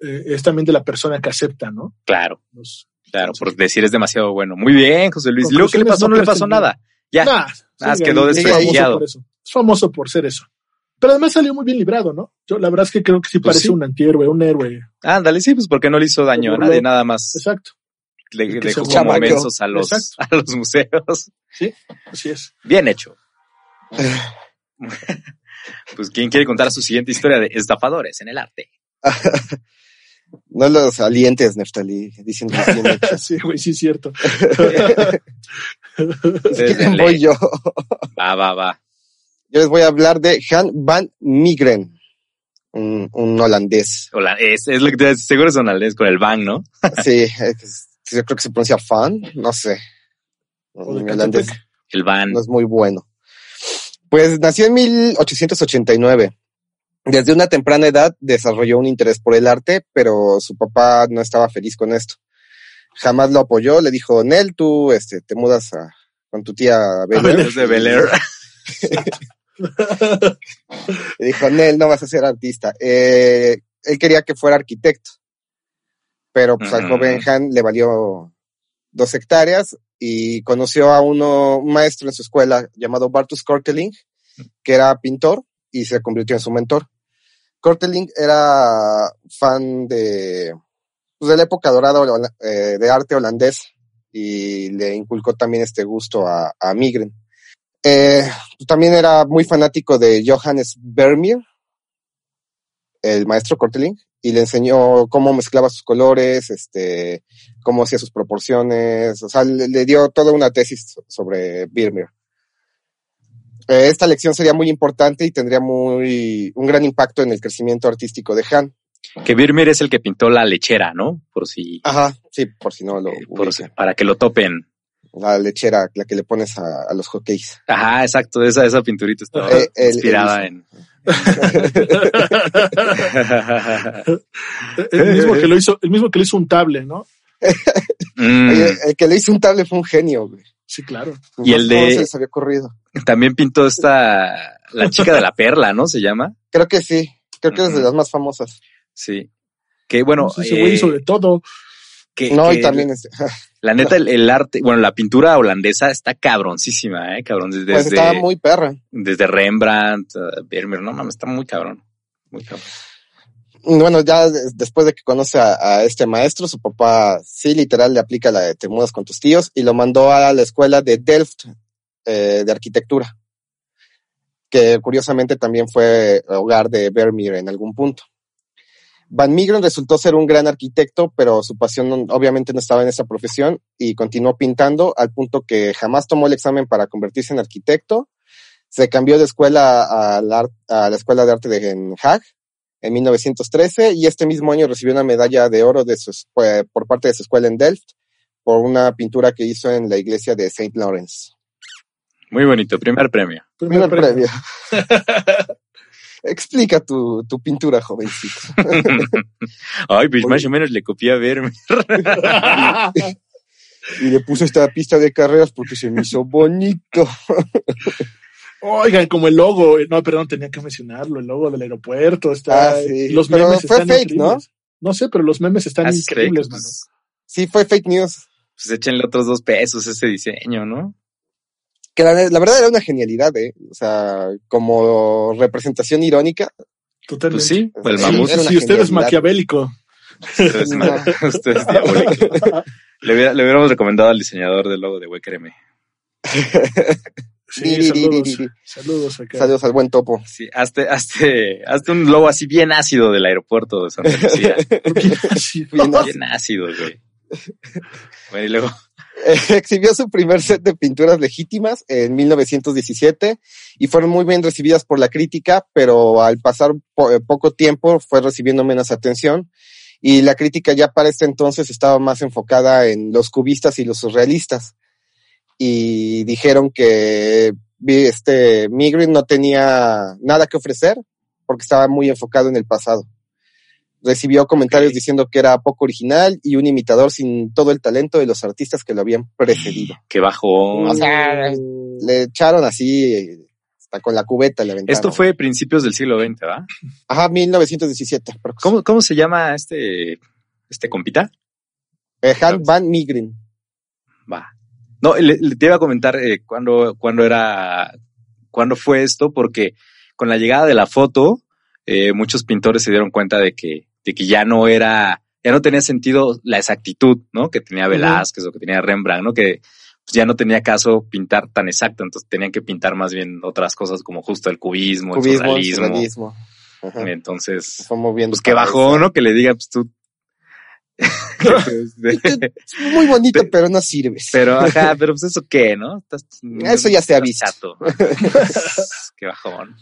Speaker 1: eh, es también de la persona que acepta, ¿no?
Speaker 3: Claro,
Speaker 1: Los,
Speaker 3: claro, por decir es demasiado bueno. Muy bien, José Luis. ¿Y luego qué le pasó?
Speaker 1: no
Speaker 3: No le pasó nada. Ya.
Speaker 1: Nah,
Speaker 3: Ah, quedó
Speaker 1: ahí, es famoso
Speaker 3: desprestigiado.
Speaker 1: por eso. Es famoso por ser eso. Pero además salió muy bien librado, ¿no? Yo la verdad es que creo que sí
Speaker 3: Pues
Speaker 1: parece
Speaker 3: sí.
Speaker 1: un antihéroe, un héroe.
Speaker 3: Ándale, sí, pues porque no le hizo daño a nadie, nada más.
Speaker 1: Exacto.
Speaker 3: Le
Speaker 1: que
Speaker 3: dejó como mensos a los,
Speaker 1: Exacto.
Speaker 3: a los museos.
Speaker 1: Sí, así es.
Speaker 3: Bien hecho. pues, ¿quién quiere contar su siguiente historia de estafadores en el arte?
Speaker 2: No los alientes, Neftali, diciendo hechos.
Speaker 1: Sí, güey, sí es cierto.
Speaker 3: Desde
Speaker 2: ¿Quién
Speaker 3: le-
Speaker 2: voy yo?
Speaker 3: Va, va, va.
Speaker 2: Yo les voy a hablar de Han van Migren, un, un holandés.
Speaker 3: Hola, es, es lo que te decía, seguro es holandés con el van, ¿no?
Speaker 2: Sí, es- yo creo que se pronuncia fan, no sé. Holandés.
Speaker 3: El van.
Speaker 2: no es muy bueno. Pues nació en 1889. Desde una temprana edad desarrolló un interés por el arte, pero su papá no estaba feliz con esto. Jamás lo apoyó, le dijo, Nel, tú este, te mudas a, con tu tía Bel Air".
Speaker 3: Es de Bel Air.
Speaker 2: Le dijo, Nel, no vas a ser artista. Eh, él quería que fuera arquitecto, pero pues al joven Han le valió dos hectáreas y conoció a uno, un maestro en su escuela llamado Bartus Korteling, que era pintor y se convirtió en su mentor. Korteling era fan de, pues, de la época dorada eh, de arte holandés y le inculcó también este gusto a, a Migren. Eh, también era muy fanático de Johannes Vermeer, el maestro Korteling, y le enseñó cómo mezclaba sus colores, este, cómo hacía sus proporciones, o sea, le, le dio toda una tesis sobre Vermeer. Eh, esta lección sería muy importante y tendría muy, un gran impacto en el crecimiento artístico de Han.
Speaker 3: Que Birmir es el que pintó la lechera, ¿no? Por si,
Speaker 2: Ajá, sí, por si no lo
Speaker 3: eh, por si-
Speaker 2: ubican.
Speaker 3: para que lo topen.
Speaker 2: La lechera, la que le pones a, a los hockeys.
Speaker 3: Ajá, exacto. Esa, esa pinturita estaba
Speaker 2: Eh, el-
Speaker 3: inspirada
Speaker 2: el-
Speaker 3: en.
Speaker 1: El mismo que lo hizo, el mismo que le hizo un table, ¿no?
Speaker 3: Mm,
Speaker 2: Oye, el que le hizo un tablet fue un genio, güey.
Speaker 1: Sí, claro.
Speaker 3: Y el
Speaker 2: ¿Cómo
Speaker 3: de-
Speaker 2: se les había ocurrido?
Speaker 3: También pintó esta, la chica de la perla, ¿no? Se llama.
Speaker 2: Creo que sí. Creo que es de las más famosas.
Speaker 3: Sí. Que bueno,
Speaker 1: ese güey
Speaker 3: eh,
Speaker 1: todo.
Speaker 3: que,
Speaker 2: No,
Speaker 3: que
Speaker 2: y también este,
Speaker 3: la neta, el, el arte, bueno, la pintura holandesa está cabroncísima, eh, cabrón. Desde,
Speaker 2: pues estaba muy perra.
Speaker 3: desde Rembrandt, uh, Vermeer, no mames, está muy cabrón. Muy cabrón.
Speaker 2: Bueno, ya des- después de que conoce a, a este maestro, su papá sí literal le aplica la de te mudas con tus tíos y lo mandó a la escuela de Delft eh, de arquitectura, que curiosamente también fue hogar de Vermeer en algún punto. Van Migren resultó ser un gran arquitecto, pero su pasión obviamente no estaba en esa profesión y continuó pintando al punto que jamás tomó el examen para convertirse en arquitecto. Se cambió de escuela a la, escuela de arte de Haag en 1913 y este mismo año recibió una medalla de oro de su, por parte de su escuela en Delft por una pintura que hizo en la iglesia de Saint Lawrence.
Speaker 3: Muy bonito, primer premio.
Speaker 2: Primer
Speaker 1: Primer
Speaker 2: premio. Explica tu, tu pintura, jovencito.
Speaker 3: Ay, pues
Speaker 2: Oye.
Speaker 3: más o menos le copié a Vermeer.
Speaker 2: Y le puso esta pista de carreras porque se me hizo bonito.
Speaker 1: Oigan, como el logo, no, perdón, tenía que mencionarlo, el logo del aeropuerto está,
Speaker 2: Ah, sí.
Speaker 1: los
Speaker 2: Pero
Speaker 1: memes
Speaker 2: fue
Speaker 1: están
Speaker 2: fake, ¿no?
Speaker 1: increíbles. ¿no? sé, pero los memes están
Speaker 3: Ah, es fake,
Speaker 1: increíbles, mano.
Speaker 2: Sí, fue fake news.
Speaker 3: pues échenle otros dos pesos a ese diseño, ¿no?
Speaker 2: Que la, la verdad era una genialidad, ¿eh? O sea, como representación irónica.
Speaker 1: Totalmente.
Speaker 3: Pues sí, el
Speaker 2: Sí,
Speaker 3: mamut.
Speaker 1: si usted es maquiavélico.
Speaker 3: Ustedes, ustedes diabólicos. Le, hubiera- le hubiéramos recomendado al diseñador del logo de Wekreme.
Speaker 1: Sí,
Speaker 2: Di,
Speaker 1: saludos,
Speaker 2: di, di.
Speaker 1: saludos acá.
Speaker 2: Saludos al buen topo.
Speaker 3: Sí, hazte, hazte, hazte un logo así bien ácido del aeropuerto de Santa Lucía.
Speaker 1: Sí.
Speaker 2: Bien ácido.
Speaker 3: bien ácido, güey. Bueno, y luego,
Speaker 2: exhibió su primer set de pinturas legítimas en 1917 y fueron muy bien recibidas por la crítica, pero al pasar eh, poco tiempo fue recibiendo menos atención y la crítica ya para este entonces estaba más enfocada en los cubistas y los surrealistas y dijeron que este Migrin no tenía nada que ofrecer porque estaba muy enfocado en el pasado. Recibió comentarios diciendo que era poco original y un imitador sin todo el talento de los artistas que lo habían precedido.
Speaker 3: qué bajón.
Speaker 2: O sea, Le echaron así, hasta con la cubeta le aventaron.
Speaker 3: Esto fue principios del siglo XX, ¿va?
Speaker 2: Ajá, 1917. pero-
Speaker 3: ¿Cómo, cómo se llama este, este compita?
Speaker 2: Eh, Han Van Migrin.
Speaker 3: Va. No, le, le te iba a comentar eh, cuándo, cuándo era, cuándo fue esto, porque con la llegada de la foto, eh, muchos pintores se dieron cuenta de que, de que ya no era, ya no tenía sentido la exactitud, ¿no? Que tenía Velázquez o que tenía Rembrandt, ¿no? Que pues, ya no tenía caso pintar tan exacto, entonces tenían que pintar más bien otras cosas como justo el cubismo, el
Speaker 2: Cubismo,
Speaker 3: surrealismo.
Speaker 2: surrealismo. Ajá.
Speaker 3: Entonces, pues qué
Speaker 2: para
Speaker 3: bajó. ¿no? Que le digan, pues tú.
Speaker 2: Es Muy bonito,
Speaker 3: Pe-
Speaker 2: pero no sirves.
Speaker 3: Pero, ajá, pero pues eso qué, ¿no? Estás-
Speaker 2: Eso ya se visto.
Speaker 3: chato. Qué bajón.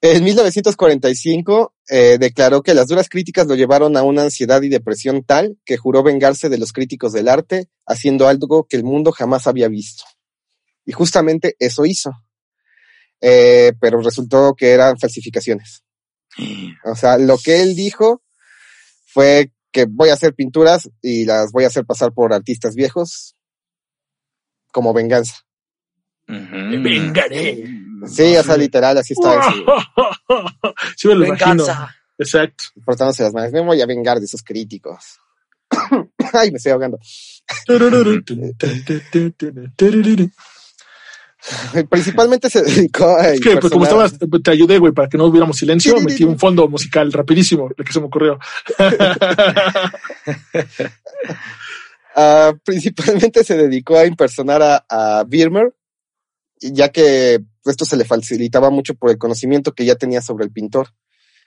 Speaker 2: En 1945 eh, declaró que las duras críticas lo llevaron a una ansiedad y depresión tal que juró vengarse de los críticos del arte, haciendo algo que el mundo jamás había visto. Y justamente eso hizo. Eh, pero resultó que eran falsificaciones. O sea, lo que él dijo fue que voy a hacer pinturas y las voy a hacer pasar por artistas viejos como venganza.
Speaker 3: Ujú.
Speaker 1: vengaré.
Speaker 2: Sí, o sea, literal, así está eso.
Speaker 1: Sí me lo imagino. Exacto.
Speaker 2: Portándose las manos. Me voy a vengar de esos críticos. Ay, me estoy ahogando. Principalmente se dedicó a
Speaker 1: Es que pues, como estabas, te ayudé, güey, para que no hubiéramos silencio, metí un fondo musical rapidísimo, lo que se me ocurrió.
Speaker 2: Ah, principalmente se dedicó a impersonar a, a Birmer, ya que esto se le facilitaba mucho por el conocimiento que ya tenía sobre el pintor,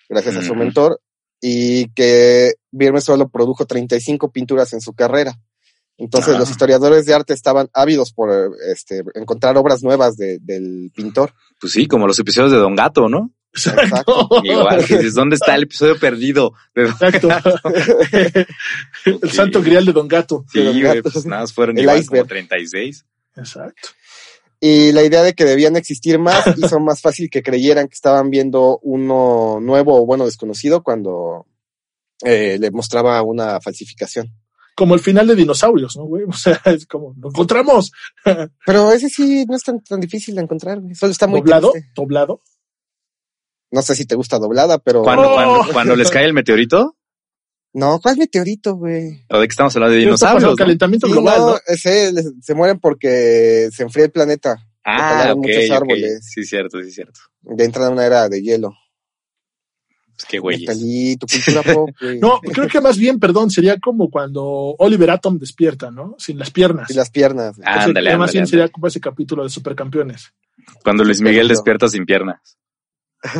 Speaker 2: gracias a su mentor, y que Birmer solo produjo 35 pinturas en su carrera. Entonces
Speaker 1: Ah.
Speaker 2: los historiadores de arte estaban ávidos por este, encontrar obras nuevas de- del pintor.
Speaker 3: Pues sí, como los episodios de Don Gato, ¿no?
Speaker 1: Exacto.
Speaker 3: Igual, que dices, ¿dónde está el episodio perdido? De Don
Speaker 1: Exacto. El
Speaker 3: Ok.
Speaker 1: santo grial de Don Gato.
Speaker 3: Sí,
Speaker 2: de Don Gato.
Speaker 3: pues nada más fueron
Speaker 2: El
Speaker 3: igual
Speaker 2: iceberg.
Speaker 3: como 36.
Speaker 1: Exacto.
Speaker 2: Y la idea de que debían existir más hizo más fácil que creyeran que estaban viendo uno nuevo o bueno desconocido cuando eh, le mostraba una falsificación.
Speaker 1: Como el final de dinosaurios, ¿no, güey? O sea, es como, lo encontramos.
Speaker 2: Pero ese sí no es tan, tan difícil de encontrar, güey. Solo está muy
Speaker 1: doblado,
Speaker 2: triste.
Speaker 1: doblado.
Speaker 2: No sé si te gusta doblada, pero
Speaker 3: Cuando,
Speaker 1: Oh.
Speaker 3: cuando, cuando les cae el meteorito,
Speaker 2: no, ¿cuál meteorito, güey?
Speaker 3: ¿o de qué estamos hablando? De dinosaurios. ¿no?
Speaker 1: calentamiento
Speaker 2: Sí,
Speaker 1: global,
Speaker 2: no,
Speaker 1: ¿no?
Speaker 2: ese, les- se mueren porque se enfría el planeta.
Speaker 3: Ah, ok,
Speaker 2: muchos árboles.
Speaker 3: Sí, cierto, sí, cierto.
Speaker 2: Ya entra en una era de hielo.
Speaker 3: Pues qué
Speaker 2: tu cultura pop, güey.
Speaker 1: No, creo que más bien, perdón, sería como cuando Oliver Atom despierta, ¿no? Sin las piernas.
Speaker 2: Y las piernas. güey.
Speaker 1: Entonces,
Speaker 3: Ándale,
Speaker 1: más bien sería como ese capítulo de Supercampeones.
Speaker 3: Cuando Luis Miguel despierta sin piernas.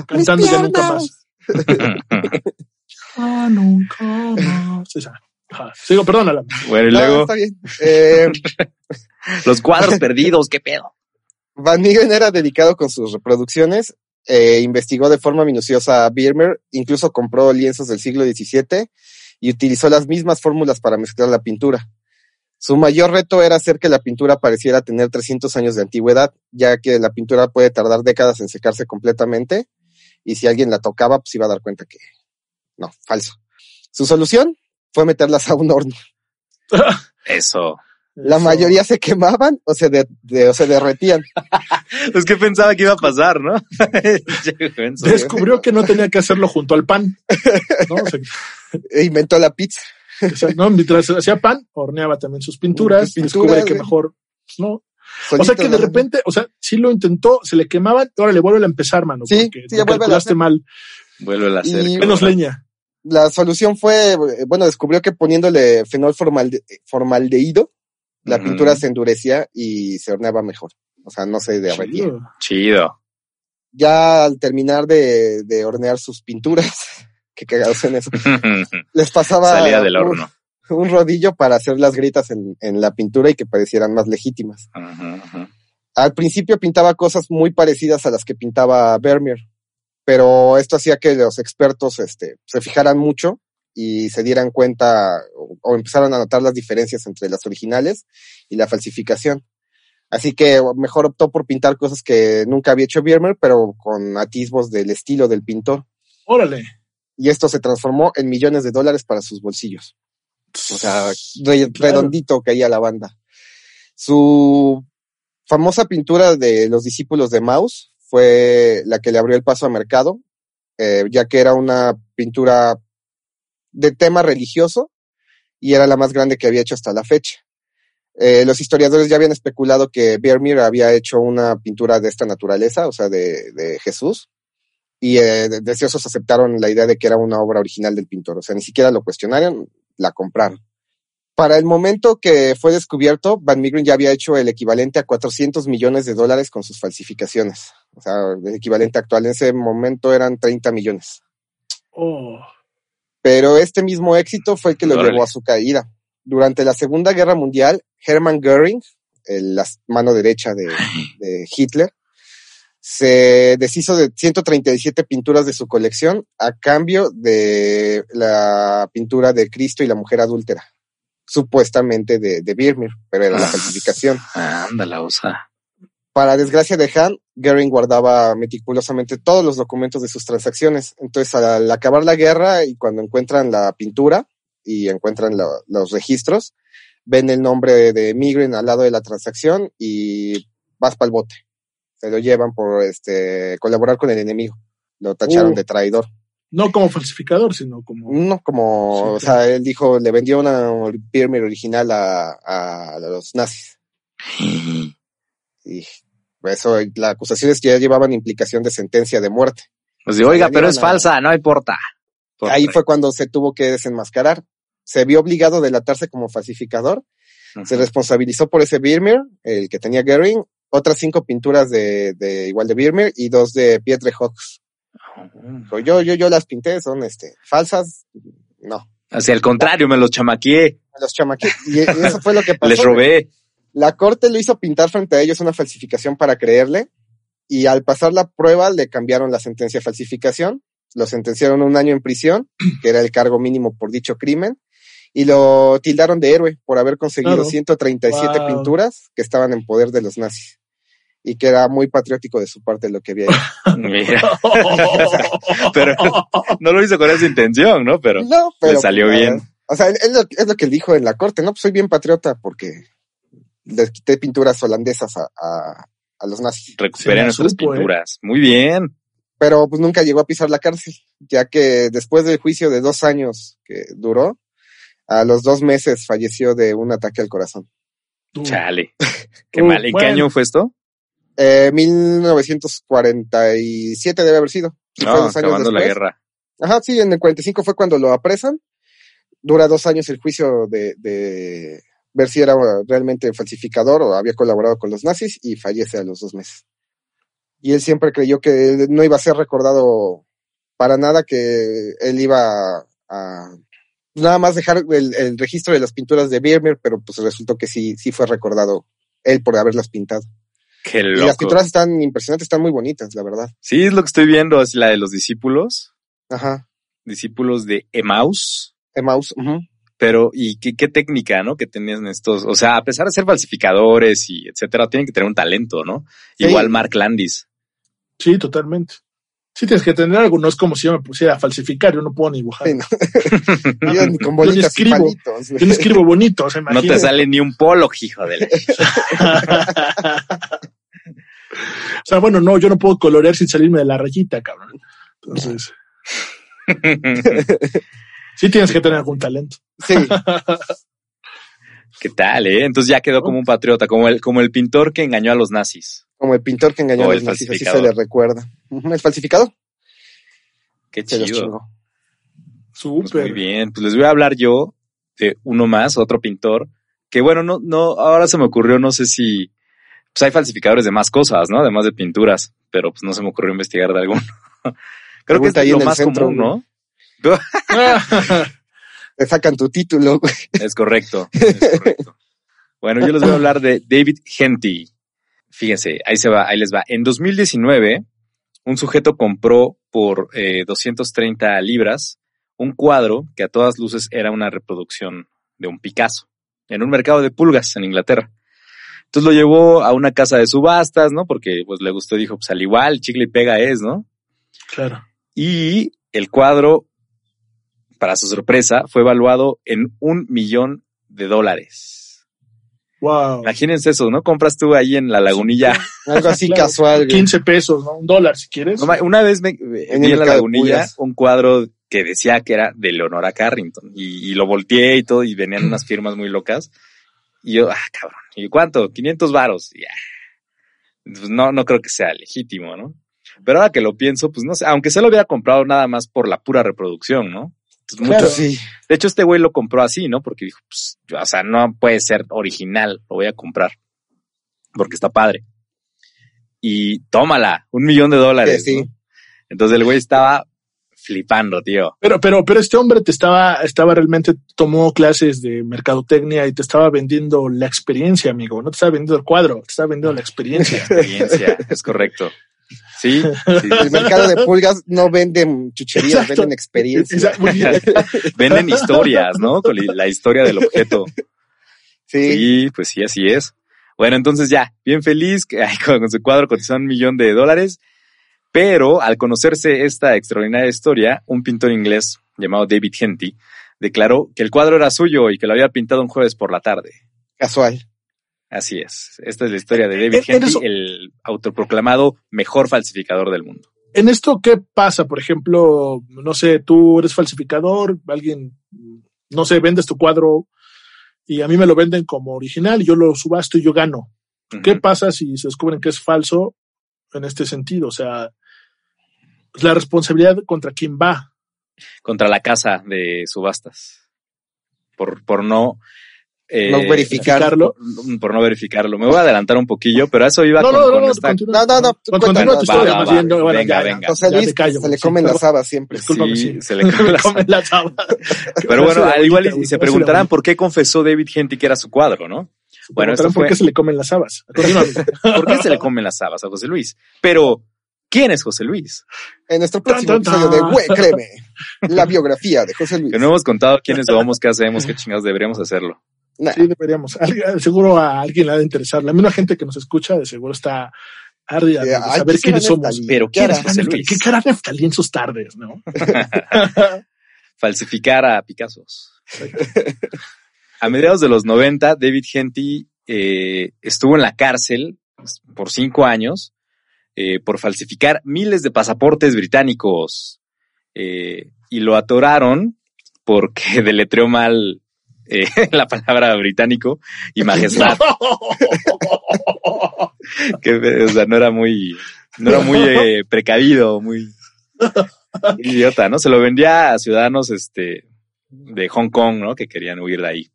Speaker 1: Cantando ya nunca
Speaker 2: piernas!
Speaker 1: más. Ah, nunca más. Esa. Ajá. Sigo, perdónala.
Speaker 3: bueno, y
Speaker 2: No,
Speaker 3: luego,
Speaker 2: está bien. Eh,
Speaker 3: los cuadros perdidos, qué pedo.
Speaker 2: Van Migren era dedicado con sus reproducciones, eh, investigó de forma minuciosa a Birmer, incluso compró lienzos del siglo XVII y utilizó las mismas fórmulas para mezclar la pintura. Su mayor reto era hacer que la pintura pareciera tener 300 años de antigüedad, ya que la pintura puede tardar décadas en secarse completamente y si alguien la tocaba, pues iba a dar cuenta que no, falso. Su solución fue meterlas a un horno.
Speaker 3: Eso.
Speaker 2: La
Speaker 1: Eso.
Speaker 2: mayoría se quemaban o se, de- de- o se derretían.
Speaker 3: Es que pensaba que iba a pasar, ¿no?
Speaker 1: Descubrió que no tenía que hacerlo junto al pan. ¿no? O sea,
Speaker 2: E inventó la pizza.
Speaker 1: o sea, ¿no? Mientras hacía pan, horneaba también sus pinturas.
Speaker 2: Pinturas,
Speaker 1: descubre que mejor, ¿no? O sea que de repente, o sea, sí lo intentó, se le quemaban, ahora le vuelve a empezar, mano.
Speaker 2: Sí,
Speaker 1: porque
Speaker 2: sí, ya vuelve a
Speaker 1: calculaste
Speaker 2: hacer.
Speaker 1: mal.
Speaker 3: Vuelve a hacer.
Speaker 2: Y-
Speaker 1: Menos leña.
Speaker 2: La solución fue, eh, bueno, descubrió que poniéndole fenol formalde- formaldehído, la pintura se endurecía y se horneaba mejor. O sea, no se derretía.
Speaker 1: Chido.
Speaker 3: Chido.
Speaker 2: Ya al terminar de, de hornear sus pinturas, que cagados en eso, les pasaba
Speaker 3: Salida del
Speaker 2: un-
Speaker 3: horno.
Speaker 2: Un, rodillo para hacer las grietas en, en la pintura y que parecieran más legítimas. Al principio pintaba cosas muy parecidas a las que pintaba Vermeer, pero esto hacía que los expertos este, se fijaran mucho y se dieran cuenta o, o empezaran a notar las diferencias entre las originales y la falsificación. Así que mejor optó por pintar cosas que nunca había hecho Vermeer, pero con atisbos del estilo del pintor.
Speaker 1: Órale.
Speaker 2: Y esto se transformó en millones de dólares para sus bolsillos. O sea, re-
Speaker 1: Claro.
Speaker 2: redondito caía la banda. Su famosa pintura de los discípulos de Maus fue la que le abrió el paso al mercado, eh, ya que era una pintura de tema religioso y era la más grande que había hecho hasta la fecha. Eh, los historiadores ya habían especulado que Vermeer había hecho una pintura de esta naturaleza, o sea, de, de Jesús, y eh, de- deseosos aceptaron la idea de que era una obra original del pintor, o sea, ni siquiera lo cuestionaron, la compraron. Para el momento que fue descubierto, Van Meegeren ya había hecho el equivalente a 400 millones de dólares con sus falsificaciones. O sea, el equivalente actual en ese momento eran 30 millones.
Speaker 1: Oh.
Speaker 2: Pero este mismo éxito fue el que lo
Speaker 3: Órale.
Speaker 2: llevó a su caída. Durante la Segunda Guerra Mundial, Hermann Göring, el- la mano derecha de, de Hitler, se deshizo de 137 pinturas de su colección a cambio de la pintura de Cristo y la mujer adúltera, supuestamente de, de Vermeer, pero era la falsificación.
Speaker 3: Ándala, osa.
Speaker 2: Para desgracia de Han, Goering guardaba meticulosamente todos los documentos de sus transacciones. Entonces, al acabar la guerra y cuando encuentran la pintura y encuentran la- los registros, ven el nombre de Migren al lado de la transacción y vas para el bote. Se lo llevan por este colaborar con el enemigo. Lo tacharon
Speaker 1: Uh.
Speaker 2: de traidor.
Speaker 1: No como falsificador, sino como.
Speaker 2: No como,
Speaker 1: Sí,
Speaker 2: o sea, él dijo, le vendió una Birmer original a, a los nazis. Y eso, la acusación es que ya llevaban implicación de sentencia de muerte.
Speaker 3: Pues de, oiga, pero es
Speaker 2: a-
Speaker 3: falsa, no importa.
Speaker 2: Ahí fue cuando se tuvo que desenmascarar. Se vio obligado a delatarse como falsificador. Se responsabilizó por ese Birmer, el que tenía Goering, otras cinco pinturas de, de igual de Birmer y dos de Pietre Hawks. Dijo, Yo, yo, yo las pinté, son este, falsas. No.
Speaker 3: Hacia el contrario, me los chamaqueé,
Speaker 2: Los chamaqué. Y eso fue lo que pasó.
Speaker 3: les robé.
Speaker 2: La corte lo hizo pintar frente a ellos una falsificación para creerle y al pasar la prueba le cambiaron la sentencia de falsificación, lo sentenciaron a un año en prisión, que era el cargo mínimo por dicho crimen, y lo tildaron de héroe por haber conseguido
Speaker 1: Claro.
Speaker 2: 137
Speaker 1: Wow.
Speaker 2: pinturas que estaban en poder de los nazis y que era muy patriótico de su parte lo que había hecho.
Speaker 3: Mira, pero no lo hizo con esa intención, ¿no? Pero
Speaker 2: No, pero
Speaker 3: le salió
Speaker 2: pues,
Speaker 3: bien.
Speaker 2: O sea, es lo, es lo que él dijo en la corte, ¿no? Pues soy bien patriota porque les quité pinturas holandesas a, a, a los nazis.
Speaker 1: La
Speaker 3: nuestras
Speaker 1: supo, ¿eh?
Speaker 3: pinturas. Muy bien.
Speaker 2: pero pues nunca llegó a pisar la cárcel, ya que después del juicio de dos años que duró, a los dos meses falleció de un ataque al corazón.
Speaker 3: Chale. Qué
Speaker 1: Uh,
Speaker 3: mal. ¿En qué año fue esto?
Speaker 2: Eh, 1947 debe haber sido. Sí, fue
Speaker 3: No,
Speaker 2: dos años
Speaker 3: acabando la
Speaker 2: después.
Speaker 3: guerra.
Speaker 2: Ajá, sí, en el 45 fue cuando lo apresan. Dura dos años el juicio de, de ver si era realmente falsificador o había colaborado con los nazis y fallece a los dos meses. Y él siempre creyó que no iba a ser recordado para nada, que él iba a, nada más dejar el, el registro de las pinturas de Vermeer, pero pues resultó que sí, sí fue recordado él por haberlas pintado.
Speaker 3: Qué
Speaker 2: Y las
Speaker 3: loco.
Speaker 2: pinturas están impresionantes, están muy bonitas, la verdad.
Speaker 3: Sí, es lo que estoy viendo, es la de los discípulos,
Speaker 2: Ajá.
Speaker 3: discípulos de Emmaus.
Speaker 2: Emmaus. ujú.
Speaker 3: Pero, ¿y qué, qué técnica, no? Que tenían estos, o sea, a pesar de ser falsificadores y etcétera, tienen que tener un talento, ¿no?
Speaker 2: Sí.
Speaker 3: Igual Mark Landis.
Speaker 1: Sí, totalmente. Sí, tienes que tener algo, no es como si yo me pusiera a falsificar, yo no puedo ni dibujar.
Speaker 2: Sí, no. Yo ni con
Speaker 1: Yo ni
Speaker 2: y
Speaker 1: escribo.
Speaker 2: palitos.
Speaker 1: Yo no escribo bonito, o sea,
Speaker 3: No te sale ni un polo, hijo de la...
Speaker 1: O sea, bueno, no, yo no puedo colorear sin salirme de la rayita, cabrón. Entonces, sí tienes que tener algún talento.
Speaker 2: Sí,
Speaker 3: ¿Qué tal, eh? Entonces ya quedó como un patriota, como el, como el pintor que engañó a los nazis.
Speaker 2: Como el pintor que engañó a los nazis, así se le recuerda. El falsificador
Speaker 3: Qué
Speaker 2: se
Speaker 3: chido.
Speaker 1: Súper.
Speaker 3: Pues muy bien, pues les voy a hablar yo de uno más, otro pintor, que bueno, no, no, ahora se me ocurrió, no sé si, pues hay falsificadores de más cosas, ¿no? Además de pinturas, pero pues no se me ocurrió investigar de alguno. Creo que
Speaker 2: Pregunta
Speaker 3: es
Speaker 2: ahí
Speaker 3: lo
Speaker 2: en el
Speaker 3: más
Speaker 2: centro,
Speaker 3: común, ¿no?
Speaker 2: Te sacan tu título, güey.
Speaker 3: Es correcto, es correcto. Bueno, yo les voy a hablar de David Henty. Fíjense, ahí se va, ahí les va. En 2019, un sujeto compró por eh, 230 libras un cuadro que a todas luces era una reproducción de un Picasso en un mercado de pulgas en Inglaterra. Entonces lo llevó a una casa de subastas, ¿no? Porque pues le gustó, dijo, pues al igual, chicle y pega es, ¿no?
Speaker 1: Claro.
Speaker 3: Y el cuadro, para su sorpresa, fue evaluado en un millón de dólares.
Speaker 1: Wow.
Speaker 3: Imagínense eso, ¿no? Compras tú ahí en la lagunilla.
Speaker 2: Algo así
Speaker 1: Claro.
Speaker 2: casual, güey.
Speaker 1: 15 pesos, ¿no? Un dólar si quieres.
Speaker 3: No, Una vez me, vi
Speaker 2: el
Speaker 3: en la lagunilla un cuadro que decía que era de Leonora Carrington y, y lo volteé y todo y venían unas firmas muy locas. Y yo, ah, cabrón, ¿y cuánto? 500 varos. Y, ah, pues no, no creo que sea legítimo, ¿no? Pero ahora que lo pienso, pues no sé, aunque se lo hubiera comprado nada más por la pura reproducción, ¿no? Entonces,
Speaker 1: Claro.
Speaker 3: muchos-
Speaker 2: Sí.
Speaker 3: de hecho, este güey lo compró así, ¿no? Porque dijo, pues, o sea, no puede ser original, lo voy a comprar. Porque está padre. Y tómala, un millón de dólares.
Speaker 2: Sí, sí.
Speaker 3: ¿no? Entonces el güey estaba flipando, tío.
Speaker 1: Pero, pero, pero este hombre te estaba, estaba realmente, tomó clases de mercadotecnia y te estaba vendiendo la experiencia, amigo. No te estaba vendiendo el cuadro, te estaba vendiendo la experiencia.
Speaker 3: Experiencia, es correcto. Sí, sí.
Speaker 2: El mercado de pulgas no venden chucherías,
Speaker 1: Exacto.
Speaker 2: venden experiencia.
Speaker 1: Exacto, muy bien.
Speaker 3: Venden historias, ¿no? Con la historia del objeto.
Speaker 2: Sí.
Speaker 3: Sí, pues sí, así es. Bueno, entonces ya, bien feliz, ay, con, con su cuadro cotizó un millón de dólares, pero al conocerse esta extraordinaria historia, un pintor inglés llamado David Henty declaró que el cuadro era suyo y que lo había pintado un jueves por la tarde.
Speaker 2: Casual.
Speaker 3: Así es. Esta es la historia de David
Speaker 1: En- en
Speaker 3: Henty,
Speaker 1: eso-
Speaker 3: el autoproclamado mejor falsificador del mundo.
Speaker 1: En esto, ¿qué pasa? Por ejemplo, no sé, tú eres falsificador, alguien, no sé, vendes tu cuadro y a mí me lo venden como original y yo lo subasto y yo gano. ¿Qué pasa si se descubren que es falso en este sentido? O sea, la responsabilidad contra quién va.
Speaker 3: Contra la casa de subastas. Por, por no... eh,
Speaker 2: No verificar.
Speaker 1: Verificarlo.
Speaker 3: por, por no verificarlo. Me voy a adelantar un poquillo, pero a eso iba
Speaker 1: No,
Speaker 3: con,
Speaker 1: no, no,
Speaker 3: con
Speaker 1: no,
Speaker 3: esta-
Speaker 1: continúa.
Speaker 2: No, no, tú
Speaker 1: Continúa tu historia,
Speaker 3: Va,
Speaker 1: más
Speaker 3: va,
Speaker 1: bien. no, bueno,
Speaker 3: venga,
Speaker 1: ya,
Speaker 3: venga.
Speaker 2: José
Speaker 1: Ya
Speaker 2: Luis
Speaker 1: callo,
Speaker 2: se le comen las habas siempre.
Speaker 3: Sí,
Speaker 1: sí.
Speaker 3: se le
Speaker 1: comen las habas.
Speaker 3: Pero bueno, al igual y, se preguntarán por qué confesó David Henty que era su cuadro, ¿no? Bueno, eso
Speaker 1: ¿por
Speaker 3: fue-
Speaker 1: qué se le comen las habas?
Speaker 3: ¿Por qué se le comen las habas a José Luis? Pero, ¿quién es José Luis?
Speaker 2: En nuestro próximo
Speaker 1: Tan, tan,
Speaker 2: episodio de. Güey, créeme. La biografía de José Luis.
Speaker 3: Que no hemos contado quiénes somos, qué hacemos, qué chingados deberíamos hacerlo.
Speaker 2: Nah,
Speaker 1: Sí, deberíamos. Alguien- Seguro a alguien le ha de interesar. La misma gente que nos escucha de seguro está ardida de
Speaker 2: Eh, ay,
Speaker 1: saber
Speaker 2: ¿qué
Speaker 1: quiénes somos.
Speaker 3: Pero,
Speaker 2: ¿Qué
Speaker 3: ¿quién
Speaker 2: hará?
Speaker 1: ¿Qué cara Neftalí en sus tardes, no?
Speaker 3: Falsificar a Picassos. A mediados de los 90, David Henty eh, estuvo en la cárcel pues, por cinco años eh, por falsificar miles de pasaportes británicos eh, y lo atoraron porque deletreó mal eh, la palabra británico y majestad, que o sea, no era muy, no era muy eh, precavido, muy, idiota, ¿no? Se lo vendía a ciudadanos este de Hong Kong, ¿no? Que querían huir de ahí.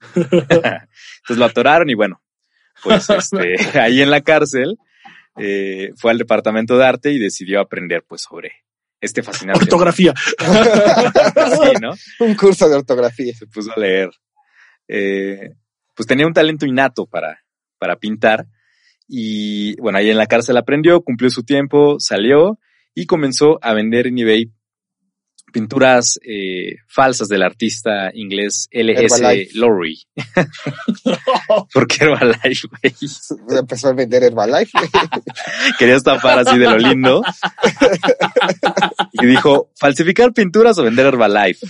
Speaker 3: Entonces lo atoraron y bueno, pues este, ahí en la cárcel eh, fue al departamento de arte y decidió aprender pues sobre este fascinante.
Speaker 1: Ortografía.
Speaker 3: Sí, ¿no?
Speaker 2: Un curso de ortografía.
Speaker 3: Se puso a leer. Eh, pues tenía un talento innato para, para pintar y bueno, ahí en la cárcel aprendió, cumplió su tiempo, salió y comenzó a vender en eBay pinturas eh, falsas del artista inglés L.S. Lowry. ¿Por qué Herbalife, güey?
Speaker 2: Empezó a vender Herbalife.
Speaker 3: Quería estafar así de lo lindo. Y dijo, falsificar pinturas o vender Herbalife.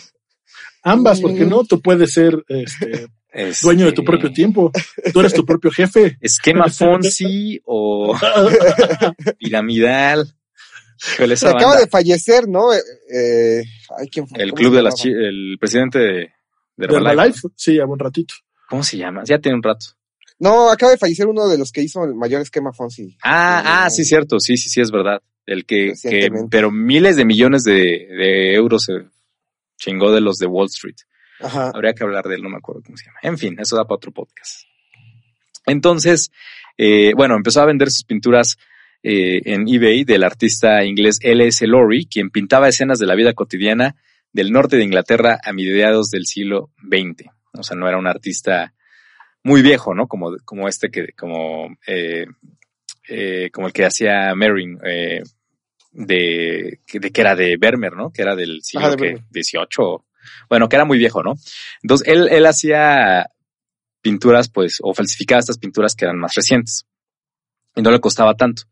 Speaker 1: Ambas, porque no, tú puedes ser este,
Speaker 3: Este,
Speaker 1: dueño de tu propio tiempo. Tú eres tu propio jefe.
Speaker 3: Esquema Fonsi o piramidal.
Speaker 2: Se acaba
Speaker 3: banda.
Speaker 2: de fallecer, ¿no? Eh, eh, ay, ¿quién fue?
Speaker 3: El
Speaker 2: ¿Cómo
Speaker 3: club de las chi- el presidente de, de
Speaker 1: ¿De
Speaker 3: Herbalife.
Speaker 1: Sí, a un ratito.
Speaker 3: ¿Cómo se llama? Ya tiene un rato.
Speaker 2: No, acaba de fallecer uno de los que hizo el mayor esquema Fonsi.
Speaker 3: Ah,
Speaker 2: Eh,
Speaker 3: ah, sí, cierto. Sí, sí, sí, es verdad. El que, que pero miles de millones de, de euros se chingó de los de Wall Street.
Speaker 2: Ajá.
Speaker 3: Habría que hablar de él, no me acuerdo cómo se llama. En fin, eso da para otro podcast. Entonces, eh, bueno, empezó a vender sus pinturas eh, en eBay del artista inglés L.S. Lowry, quien pintaba escenas de la vida cotidiana del norte de Inglaterra a mediados del siglo XX. O sea, no era un artista muy viejo, ¿no? Como, como este que, como, eh, eh, como el que hacía Merrin, eh, de, de que era de Vermeer, ¿no? Que era del siglo
Speaker 2: Ajá, de
Speaker 3: que,
Speaker 2: Vermeer.
Speaker 3: 18. Bueno, que era muy viejo, ¿no? Entonces, él, él hacía pinturas, pues, o falsificaba estas pinturas que eran más recientes. Y no le costaba tanto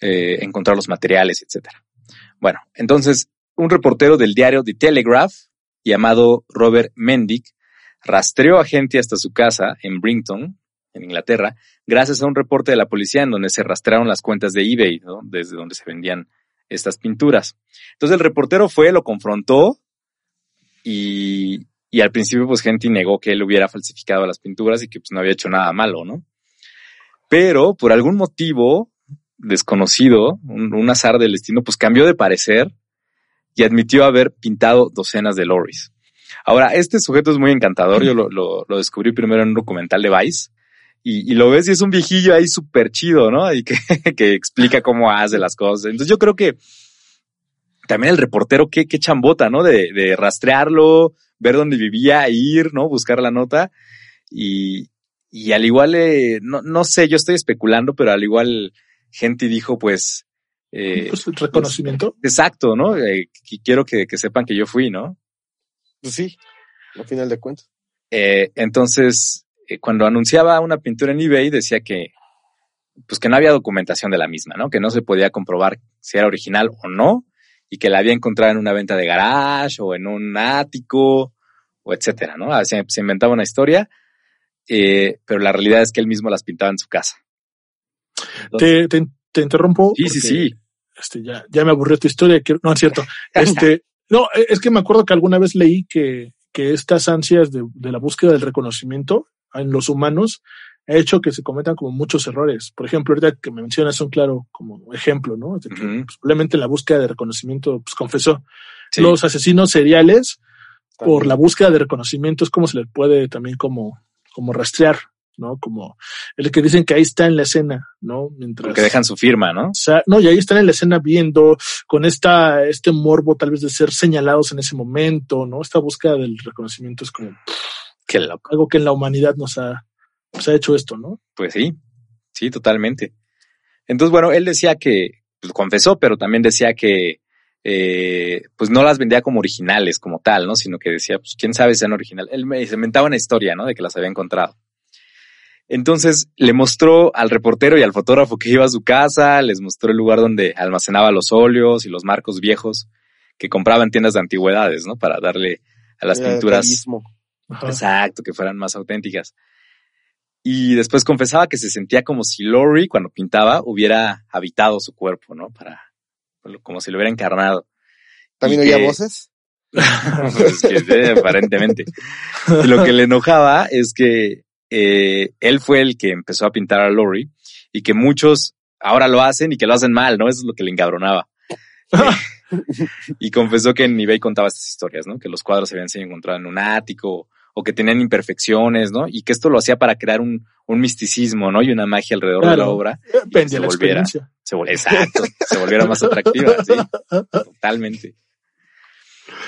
Speaker 3: eh, encontrar los materiales, etcétera. Bueno, entonces, un reportero del diario The Telegraph, llamado Robert Mendick, rastreó a gente hasta su casa en Brinton, en Inglaterra, gracias a un reporte de la policía en donde se rastrearon las cuentas de eBay, ¿no? desde donde se vendían estas pinturas. Entonces el reportero fue, lo confrontó y, y al principio pues gente negó que él hubiera falsificado las pinturas y que pues no había hecho nada malo, ¿no? Pero por algún motivo desconocido, un, azar del destino, pues cambió de parecer y admitió haber pintado docenas de lorries. Ahora, este sujeto es muy encantador. Yo lo, lo, descubrí primero en un documental de Vice. Y, y lo ves y es un viejillo ahí súper chido, ¿no? Y que, que explica cómo hace las cosas. Entonces yo creo que también el reportero, qué, qué chambota, ¿no? De, de rastrearlo, ver dónde vivía, ir, ¿no? Buscar la nota. Y, y al igual, eh, no, no sé, yo estoy especulando, pero al igual gente dijo, pues... Eh,
Speaker 1: Pues, el reconocimiento.
Speaker 3: exacto, ¿no? Eh, quiero que, que sepan que yo fui, ¿no?
Speaker 2: Pues sí, al final de cuentas.
Speaker 3: Eh, entonces, eh, cuando anunciaba una pintura en eBay, decía que, pues que no había documentación de la misma, ¿no? Que no se podía comprobar si era original o no, y que la había encontrado en una venta de garage o en un ático, o etcétera, ¿no? Se, se inventaba una historia, eh, pero la realidad es que él mismo las pintaba en su casa. Entonces,
Speaker 1: Te, te, te interrumpo.
Speaker 3: sí, sí, sí.
Speaker 1: Este, ya, ya me aburrió tu historia. quiero- no, es cierto. Este, no, es que me acuerdo que alguna vez leí que, que estas ansias de, de la búsqueda del reconocimiento en los humanos ha hecho que se cometan como muchos errores. Por ejemplo, ahorita que me mencionas un claro como ejemplo, ¿no? De que, pues, probablemente la búsqueda de reconocimiento, pues confesó.
Speaker 3: Sí.
Speaker 1: Los asesinos seriales, por la búsqueda de reconocimiento, es como se les puede también como, como rastrear, ¿no? Como el que dicen que ahí está en la escena, ¿no? Mientras.
Speaker 3: Porque dejan su firma, ¿no?
Speaker 1: O sea, no, y ahí están en la escena viendo con esta, este morbo tal vez de ser señalados en ese momento, ¿no? Esta búsqueda del reconocimiento es como
Speaker 3: Qué loco.
Speaker 1: algo que en la humanidad nos ha, nos ha hecho esto, ¿no?
Speaker 3: Pues sí, sí, totalmente. Entonces, bueno, él decía que, pues, confesó, pero también decía que, eh, pues no las vendía como originales, como tal, ¿no? Sino que decía, pues quién sabe si sean originales. Él me se inventaba una historia, ¿no? De que las había encontrado. Entonces le mostró al reportero y al fotógrafo que iba a su casa, les mostró el lugar donde almacenaba los óleos y los marcos viejos que compraba en tiendas de antigüedades, ¿no? Para darle a las pinturas. Exacto, que fueran más auténticas. Y después confesaba que se sentía como si Lori, cuando pintaba, hubiera habitado su cuerpo, ¿no? Para, como si lo hubiera encarnado.
Speaker 2: ¿También
Speaker 3: Y
Speaker 2: oía
Speaker 3: que-
Speaker 2: voces?
Speaker 3: Pues que, eh, aparentemente. Lo que le enojaba es que eh, él fue el que empezó a pintar a Lori y que muchos ahora lo hacen y que lo hacen mal, ¿no? Eso es lo que le encabronaba. Eh, y confesó que en eBay contaba estas historias, ¿no? Que los cuadros se habían sido encontrados en un ático o que tenían imperfecciones, ¿no? Y que esto lo hacía para crear un, un misticismo, ¿no? Y una magia alrededor de la obra.
Speaker 1: Depende
Speaker 3: se
Speaker 1: de la
Speaker 3: volviera. Se vol- Exacto, se volviera más atractiva, sí. Totalmente.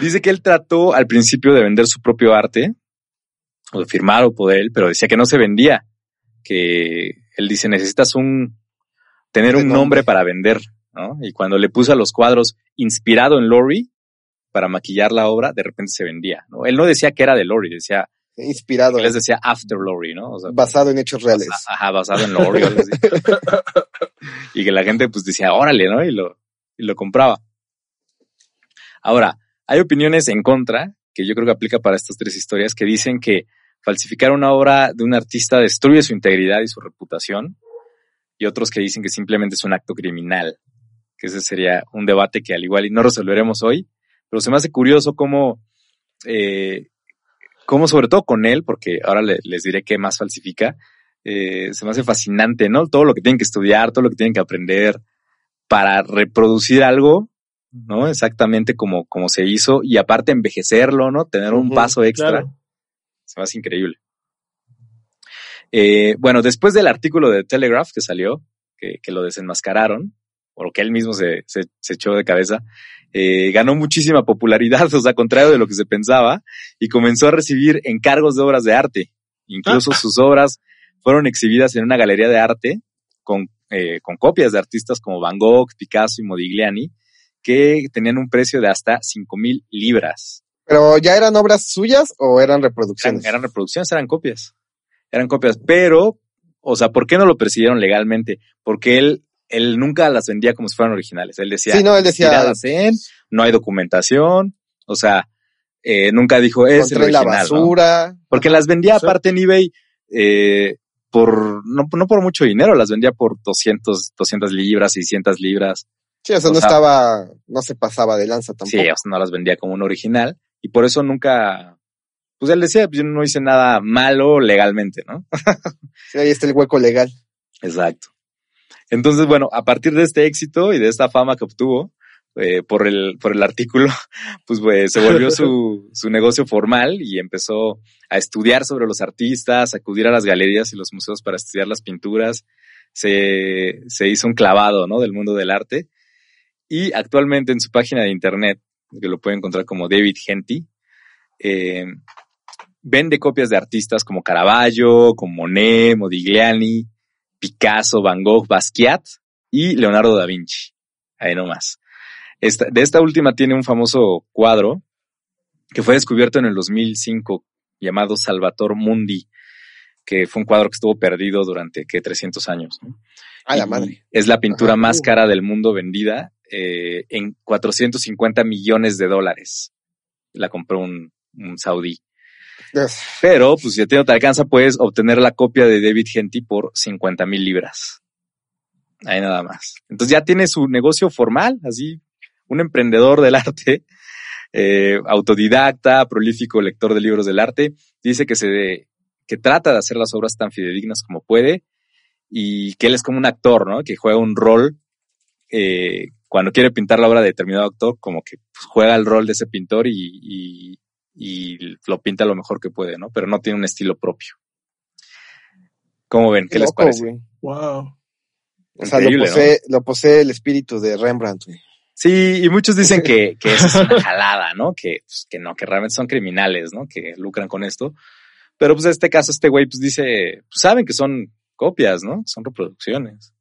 Speaker 3: Dice que él trató al principio de vender su propio arte, o de firmar o por él, pero decía que no se vendía. Que él dice, necesitas un, tener un
Speaker 2: Renombre.
Speaker 3: nombre para vender, ¿no? Y cuando le puso a los cuadros inspirado en Lori para maquillar la obra, de repente se vendía, ¿no? Él no decía que era de Lori, decía,
Speaker 2: Inspirado,
Speaker 3: él les decía After Lori, ¿no? O sea,
Speaker 2: basado en hechos reales.
Speaker 3: Ajá, basado en Lori y que la gente pues decía, órale, ¿no? Y lo, y lo compraba. Ahora, hay opiniones en contra, que yo creo que aplica para estas tres historias, que dicen que falsificar una obra de un artista destruye su integridad y su reputación, y otros que dicen que simplemente es un acto criminal, que ese sería un debate que al igual y no resolveremos hoy, pero se me hace curioso cómo, eh, cómo sobre todo con él, porque ahora le- les diré qué más falsifica, eh, se me hace fascinante, ¿no? Todo lo que tienen que estudiar, todo lo que tienen que aprender para reproducir algo ¿no? Exactamente como, como se hizo y aparte envejecerlo, ¿no? Tener un paso extra. Se me hace increíble. Eh, bueno, después del artículo de Telegraph que salió, que, que lo desenmascararon, o que él mismo se, se, se echó de cabeza, eh, ganó muchísima popularidad, o sea, contrario de lo que se pensaba, y comenzó a recibir encargos de obras de arte. Incluso sus obras fueron exhibidas en una galería de arte con, eh, con copias de artistas como Van Gogh, Picasso y Modigliani, que tenían un precio de hasta cinco mil libras.
Speaker 2: ¿Pero ya eran obras suyas o eran reproducciones?
Speaker 3: Eran, eran, reproducciones, eran copias. Eran copias, pero, o sea, ¿por qué no lo persiguieron legalmente? Porque él él nunca las vendía como si fueran originales. Él decía,
Speaker 2: sí, no, él decía,
Speaker 3: no hay documentación, o sea, eh, nunca dijo es el original, la basura. Porque las vendía aparte en eBay eh, por no, no por mucho dinero, las vendía por 200, 200 libras, 600 libras.
Speaker 2: Sí, o sea, no estaba, no se pasaba de lanza tampoco. Sí, o
Speaker 3: sea, no las vendía como un original y por eso nunca, pues él decía, pues yo no hice nada malo legalmente, ¿no?
Speaker 2: sí, ahí está el hueco legal.
Speaker 3: Exacto. Entonces, bueno, a partir de este éxito y de esta fama que obtuvo eh, por, el, por el artículo, pues, pues se volvió su, su negocio formal y empezó a estudiar sobre los artistas, acudir a las galerías y los museos para estudiar las pinturas. Se, se hizo un clavado, ¿no? Del mundo del arte. Y actualmente en su página de internet, que lo puede encontrar como David Henty, eh, vende copias de artistas como Caravaggio, como Monet, Modigliani, Picasso, Van Gogh, Basquiat y Leonardo da Vinci. Ahí nomás. Esta, de esta última tiene un famoso cuadro que fue descubierto en el 2005 llamado Salvator Mundi, que fue un cuadro que estuvo perdido durante que 300 años.
Speaker 2: A la madre.
Speaker 3: Es la pintura más cara del mundo vendida eh, en 450 millones de dólares. La compró un, un saudí. Pero, pues si a ti no te alcanza, puedes obtener la copia de David Genty por 50 mil libras. Ahí nada más. Entonces ya tiene su negocio formal, así, un emprendedor del arte, eh, autodidacta, prolífico lector de libros del arte. Dice que se, que trata de hacer las obras tan fidedignas como puede y que él es como un actor, ¿no? Que juega un rol, eh, cuando quiere pintar la obra de determinado actor, como que pues, juega el rol de ese pintor y y lo pinta lo mejor que puede, ¿no? Pero no tiene un estilo propio. ¿Cómo ven? ¿Qué, les parece?
Speaker 1: Wow.
Speaker 2: O sea, lo posee, lo posee, el espíritu de Rembrandt, güey.
Speaker 3: Sí, y muchos dicen que, que eso es una jalada, ¿no? Que, pues, que no, que realmente son criminales, ¿no? Que lucran con esto. Pero pues en este caso, este güey pues dice, pues saben que son copias, ¿no? Son reproducciones.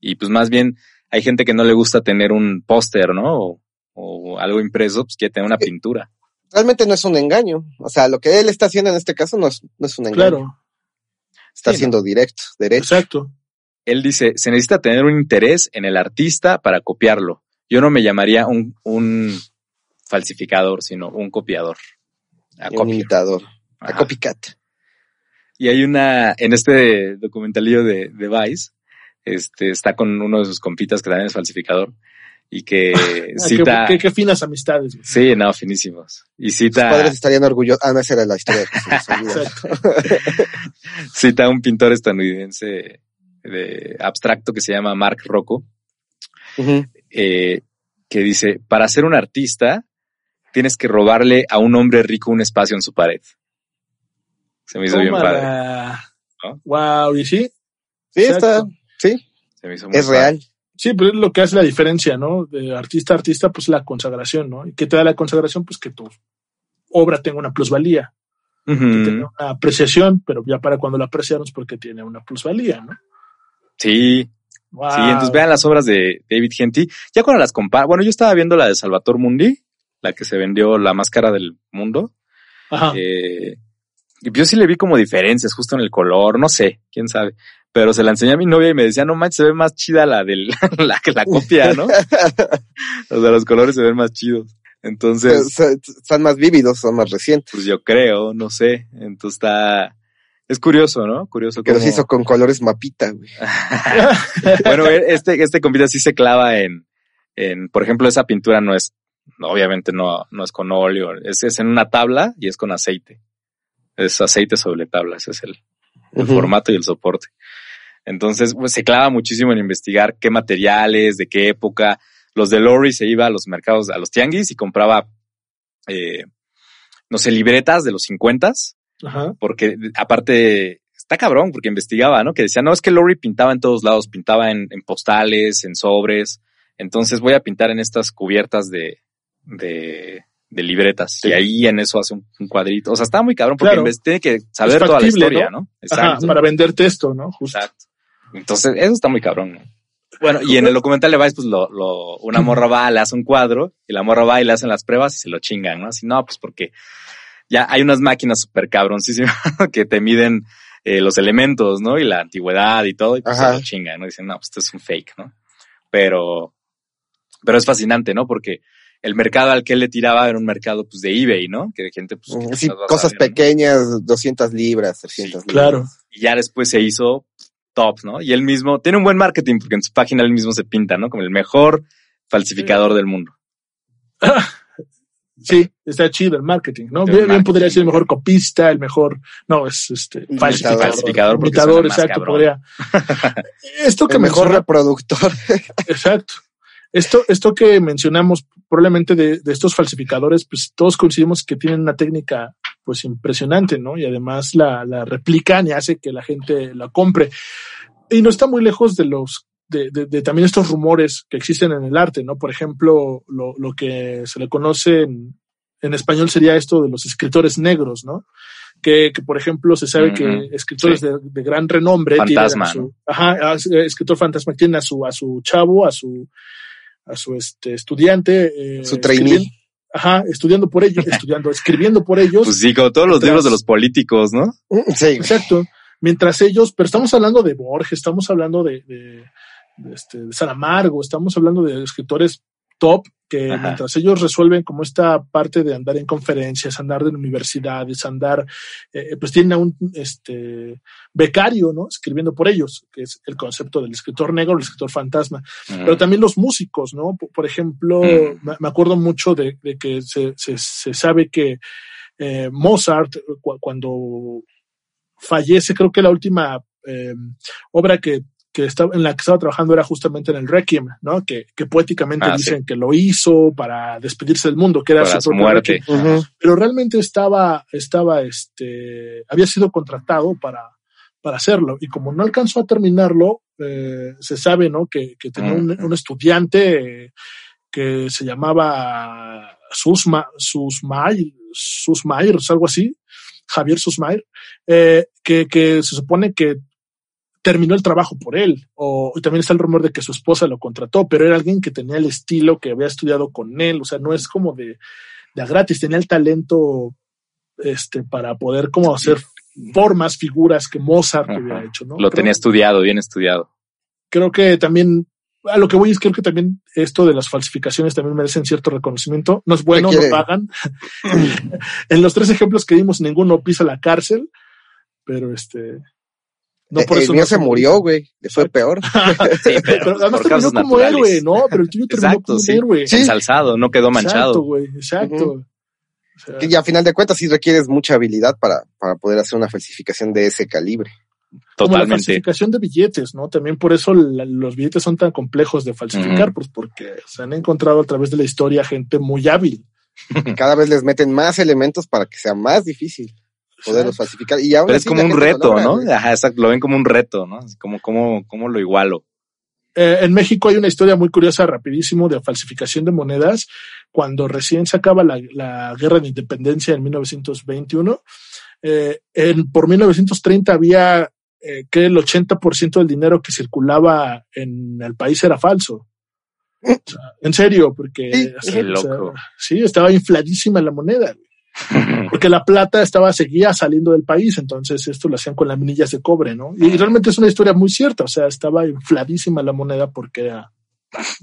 Speaker 3: Y pues más bien hay gente que no le gusta tener un póster, ¿no? O, o, algo impreso, pues quiere tener una pintura
Speaker 2: realmente no es un engaño. O sea, lo que él está haciendo en este caso no es, no es un engaño. Claro. Está siendo directo, derecho.
Speaker 1: Exacto.
Speaker 3: Él dice, se necesita tener un interés en el artista para copiarlo. Yo no me llamaría un, un falsificador, sino un copiador.
Speaker 2: un imitador. A copycat.
Speaker 3: Y hay una, en este documentalillo de, de Vice, este, está con uno de sus compitas que también es falsificador y que ah, cita...
Speaker 1: Qué, qué, finas amistades.
Speaker 3: Sí, no, finísimos. Y cita...
Speaker 2: Sus padres estarían orgullosos. Ah, no, esa era la historia
Speaker 3: cita un pintor estadounidense de abstracto que se llama Mark Rocco, eh, que dice, para ser un artista tienes que robarle a un hombre rico un espacio en su pared. Se me hizo bien padre.
Speaker 1: Wow, ¿y sí?
Speaker 2: Sí, está, sí. Se me hizo muy es real.
Speaker 1: Sí, pero es lo que hace la diferencia, ¿no? De artista a artista, pues la consagración, ¿no? ¿Y qué te da la consagración? Pues que tu obra tenga una plusvalía, que tenga una apreciación, pero ya para cuando la apreciamos porque tiene una plusvalía, ¿no?
Speaker 3: Sí. Sí, entonces vean las obras de David Genty. Ya cuando las compara, bueno, yo estaba viendo la de Salvator Mundi, la que se vendió la máscara del mundo. Ajá. Eh, yo sí le vi como diferencias justo en el color, no sé, quién sabe pero se la enseñé a mi novia y me decía, no manches, se ve más chida la del, la que la copia, ¿no? o sea, los colores se ven más chidos. Entonces.
Speaker 2: Son más vívidos, son más recientes.
Speaker 3: Pues yo creo, no sé. Entonces está, es curioso, ¿no? Curioso.
Speaker 2: Que los hizo con colores mapita, güey.
Speaker 3: bueno, este, este compita sí se clava en, en, por ejemplo, esa pintura no es, obviamente no, no es con óleo, es, es en una tabla y es con aceite. Es aceite sobre tabla, ese es el, el formato y el soporte. Entonces, pues se clava muchísimo en investigar qué materiales, de qué época, los de Lori se iba a los mercados, a los tianguis y compraba, eh, no sé, libretas de los 50
Speaker 1: Ajá.
Speaker 3: porque aparte está cabrón, porque investigaba, ¿no? Que decía, no, es que Lori pintaba en todos lados, pintaba en, en postales, en sobres, entonces voy a pintar en estas cubiertas de, de, de libretas.
Speaker 1: Sí.
Speaker 3: Y ahí en eso hace un, un cuadrito. O sea, está muy cabrón porque
Speaker 1: Claro.
Speaker 3: tiene que saber toda la historia,
Speaker 1: ¿no?
Speaker 3: ¿no?
Speaker 1: Ajá,
Speaker 3: Exacto.
Speaker 1: para venderte esto, ¿no? Justo.
Speaker 3: Exacto. Entonces, eso está muy cabrón, ¿no? Bueno, y en el documental de Vice, pues lo, lo, una morra va, le hace un cuadro, y la morra va y le hacen las pruebas y se lo chingan, ¿no? Así, no, pues porque ya hay unas máquinas súper cabroncísimas que te miden eh, los elementos, ¿no? Y la antigüedad y todo, y pues
Speaker 2: Ajá.
Speaker 3: se lo chingan, ¿no? Dicen, no, pues esto es un fake, ¿no? Pero, pero es fascinante, ¿no? Porque el mercado al que él le tiraba era un mercado, pues, de eBay, ¿no? Que de gente, pues,
Speaker 2: Sí, cosas
Speaker 3: ver, ¿no?
Speaker 2: pequeñas, 200 libras, 300 libras.
Speaker 1: Claro.
Speaker 3: y ya después se hizo top, ¿no? Y él mismo tiene un buen marketing porque en su página él mismo se pinta, ¿no? Como el mejor falsificador del mundo.
Speaker 1: Sí, está chido el marketing, ¿no?
Speaker 3: El
Speaker 1: Bien, podría ser el mejor copista, el mejor, no, es este falsificador.
Speaker 3: Falsificador
Speaker 1: exacto,
Speaker 3: cabrón.
Speaker 1: podría. Esto que
Speaker 2: El mejor
Speaker 1: menciona-
Speaker 2: reproductor.
Speaker 1: Exacto. Esto, esto que mencionamos probablemente de, de estos falsificadores, pues todos coincidimos que tienen una técnica pues impresionante, ¿no? Y además la, la replican y hace que la gente la compre. Y no está muy lejos de los, de, de- de también estos rumores que existen en el arte, ¿no? Por ejemplo, lo, lo que se le conoce en, en español sería esto de los escritores negros, ¿no? Que, que por ejemplo, se sabe que escritores
Speaker 3: sí.
Speaker 1: de, de gran renombre
Speaker 3: Fantasma,
Speaker 1: tienen a su, ajá, a- escritor fantasma tiene a su, a su chavo, a su, a su este, estudiante, eh,
Speaker 2: Su trainee.
Speaker 1: Ajá, estudiando por ellos, estudiando, escribiendo por ellos.
Speaker 3: Pues sí, como todos los libros de los políticos, ¿no?
Speaker 2: Sí.
Speaker 1: Exacto. Mientras ellos, pero estamos hablando de Borges, estamos hablando de, de, de este, de Saramago, estamos hablando de escritores top que
Speaker 3: Ajá.
Speaker 1: mientras ellos resuelven como esta parte de andar en conferencias, andar en universidades, andar, eh, pues tienen a un este, becario, ¿no? Escribiendo por ellos, que es el concepto del escritor negro, el escritor fantasma. Pero también los músicos, ¿no? Por, por ejemplo, me- me acuerdo mucho de, de que se, se, se sabe que eh, Mozart, cu- cuando fallece, creo que la última eh, obra que, que estaba, en la que estaba trabajando era justamente en el Requiem, ¿no? Que, que poéticamente
Speaker 3: Ah, sí.
Speaker 1: dicen que lo hizo para despedirse del mundo, que era
Speaker 3: para su
Speaker 1: propio
Speaker 3: muerte.
Speaker 1: Pero realmente estaba, estaba, este, había sido contratado para, para hacerlo. Y como no alcanzó a terminarlo, eh, se sabe, ¿no? Que, que tenía un,
Speaker 3: Ujú.
Speaker 1: un estudiante que se llamaba Susma, Susmair, Susmair, algo así, Javier Susmair, eh, que, que se supone que terminó el trabajo por él. O y también está el rumor de que su esposa lo contrató, pero era alguien que tenía el estilo, que había estudiado con él. O sea, no es como de, de a gratis, tenía el talento este, para poder como hacer formas, figuras que Mozart
Speaker 3: Ajá.
Speaker 1: hubiera hecho, ¿no?
Speaker 3: Lo
Speaker 1: Creo-
Speaker 3: tenía estudiado, bien estudiado.
Speaker 1: creo que también, a lo que voy es creo que también esto de las falsificaciones también merecen cierto reconocimiento. No es bueno, no pagan. en los tres ejemplos que dimos, ninguno pisa la cárcel, pero este. No por
Speaker 2: Eh,
Speaker 1: eso
Speaker 2: el mío
Speaker 1: no
Speaker 2: se murió, güey. Le fue peor.
Speaker 3: Sí, pero,
Speaker 1: Pero además terminó como
Speaker 3: naturales.
Speaker 1: héroe, ¿no? Pero el tuyo terminó
Speaker 3: Exacto,
Speaker 1: como
Speaker 3: sí.
Speaker 1: héroe.
Speaker 2: Sí.
Speaker 3: Ensalzado, no quedó manchado.
Speaker 1: Exacto, güey, exacto. O sea,
Speaker 2: Que ya a final de cuentas sí requieres mucha habilidad para, para poder hacer una falsificación de ese calibre.
Speaker 1: como la
Speaker 3: Totalmente.
Speaker 1: falsificación de billetes, ¿no? También por eso la- los billetes son tan complejos de falsificar, pues porque se han encontrado a través de la historia gente muy hábil.
Speaker 2: Y cada vez les meten más elementos para que sea más difícil poderlos falsificar. Y aún
Speaker 3: Pero es como un reto,
Speaker 2: logra,
Speaker 3: ¿no?
Speaker 2: güey.
Speaker 3: Ajá, exacto. Lo ven como un reto, ¿no? Como, como, como lo igualo.
Speaker 1: Eh, en México hay una historia muy curiosa, rapidísimo, de falsificación de monedas. Cuando recién se acaba la, la guerra de independencia en 1921, eh, en, por 1930 había eh, que el 80% del dinero que circulaba en el país era falso. O sea, en serio, porque
Speaker 2: Sí,
Speaker 1: o sea,
Speaker 3: qué loco.
Speaker 1: sí, estaba infladísima la moneda. Porque la plata estaba, seguía saliendo del país, entonces esto lo hacían con laminillas de cobre, ¿no? Y realmente es una historia muy cierta, o sea, estaba infladísima la moneda porque era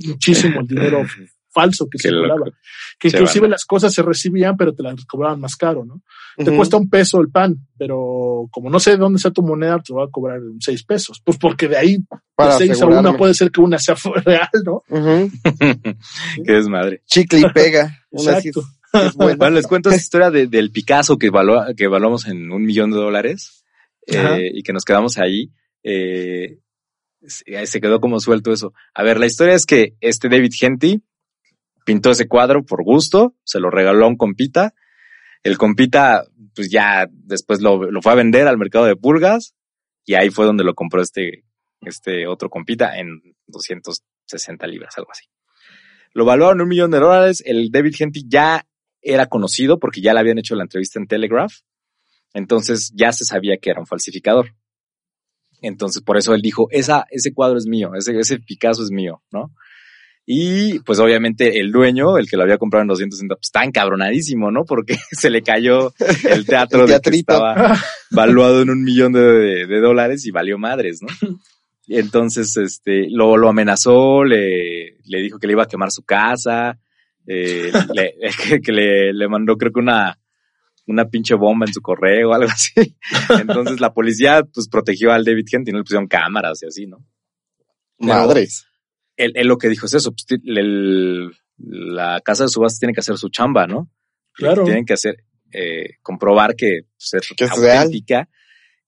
Speaker 1: muchísimo el dinero falso que
Speaker 3: Qué
Speaker 1: circulaba.
Speaker 3: loco.
Speaker 1: Que
Speaker 3: Se
Speaker 1: inclusive
Speaker 3: van.
Speaker 1: las cosas se recibían, pero te las cobraban más caro, ¿no? Te cuesta un peso el pan, pero como no sé de dónde sea tu moneda, te va a cobrar seis pesos. Pues porque de ahí, de seis a una, puede ser que una sea real, ¿no?
Speaker 2: Ujú.
Speaker 3: Qué desmadre.
Speaker 2: Chicle y pega. Una sí es-
Speaker 1: Exacto.
Speaker 3: Bueno, les cuento esa historia de- del Picasso que, evalua- que evaluamos en un millón de dólares eh, y que nos quedamos ahí. Eh, se quedó como suelto eso. A ver, la historia es que este David Henty pintó ese cuadro por gusto, se lo regaló a un compita. El compita, pues ya después lo, lo fue a vender al mercado de pulgas y ahí fue donde lo compró este, este otro compita en 260 libras, algo así. Lo valuaron un millón de dólares. El David Henty ya era conocido porque ya le habían hecho la entrevista en Telegraph. Entonces ya se sabía que era un falsificador. Entonces por eso él dijo, esa, ese cuadro es mío, ese, ese Picasso es mío, ¿no? Y pues obviamente el dueño, el que lo había comprado en 260, pues está encabronadísimo, ¿no? Porque se le cayó el teatro de que estaba valuado en un millón de, de, dólares y valió madres, ¿no? Entonces, este, lo, lo amenazó, le, le dijo que le iba a quemar su casa, eh, le, que, le, le mandó creo que una, una pinche bomba en su correo o algo así. Entonces la policía pues protegió al David Kent y no le pusieron cámaras y así, ¿no?
Speaker 2: Madres.
Speaker 3: Él, él, lo que dijo es eso, pues, el, la casa de subastas tiene que hacer su chamba, ¿no?
Speaker 1: Claro.
Speaker 3: Tienen que hacer, eh, comprobar que, pues, es, que es auténtica. Real.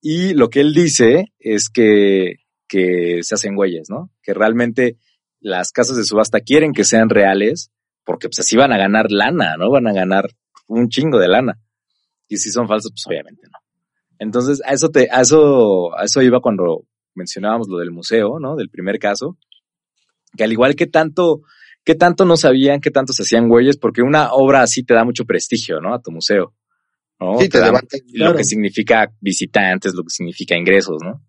Speaker 3: Y lo que él dice es que, que se hacen güeyes, ¿no? Que realmente las casas de subasta quieren que sean reales porque pues así van a ganar lana, ¿no? Van a ganar un chingo de lana. Y si son falsos, pues obviamente no. Entonces, a eso te, a eso, a eso iba cuando mencionábamos lo del museo, ¿no? Del primer caso. Que al igual que tanto, que tanto no sabían, que tanto se hacían güeyes, porque una obra así te da mucho prestigio, ¿no? A tu museo. ¿no?
Speaker 2: Sí, te, te da,
Speaker 3: claro. Lo que significa visitantes, lo que significa ingresos, ¿no?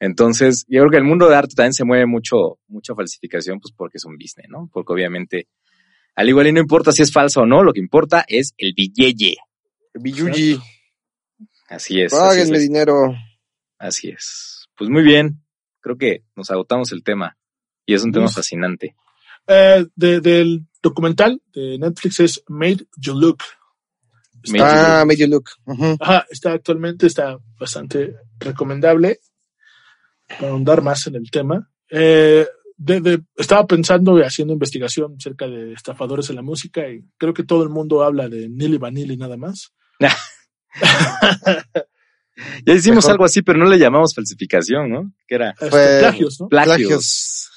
Speaker 3: Entonces, yo creo que el mundo de arte también se mueve mucho, mucha falsificación, pues porque es un business, ¿no? Porque obviamente, al igual y no importa si es falso o no, lo que importa es el billete.
Speaker 2: El billuji.
Speaker 3: Así es.
Speaker 2: Páguenme así es. dinero.
Speaker 3: Así es. Pues muy bien. Creo que nos agotamos el tema. Y es un tema fascinante.
Speaker 1: Eh, de, del documental de Netflix es Made You Look.
Speaker 2: Está, ah, Made You Look. Uh -huh.
Speaker 1: Ajá, está actualmente, está bastante recomendable para ahondar más en el tema. Eh, de, de, estaba pensando y haciendo investigación acerca de estafadores en la música y creo que todo el mundo habla de Nili Vanilli nada más.
Speaker 3: ya hicimos Mejor. algo así, pero no le llamamos falsificación, ¿no? Que era
Speaker 1: este, plagios, ¿no?
Speaker 3: Plagios.
Speaker 2: plagios.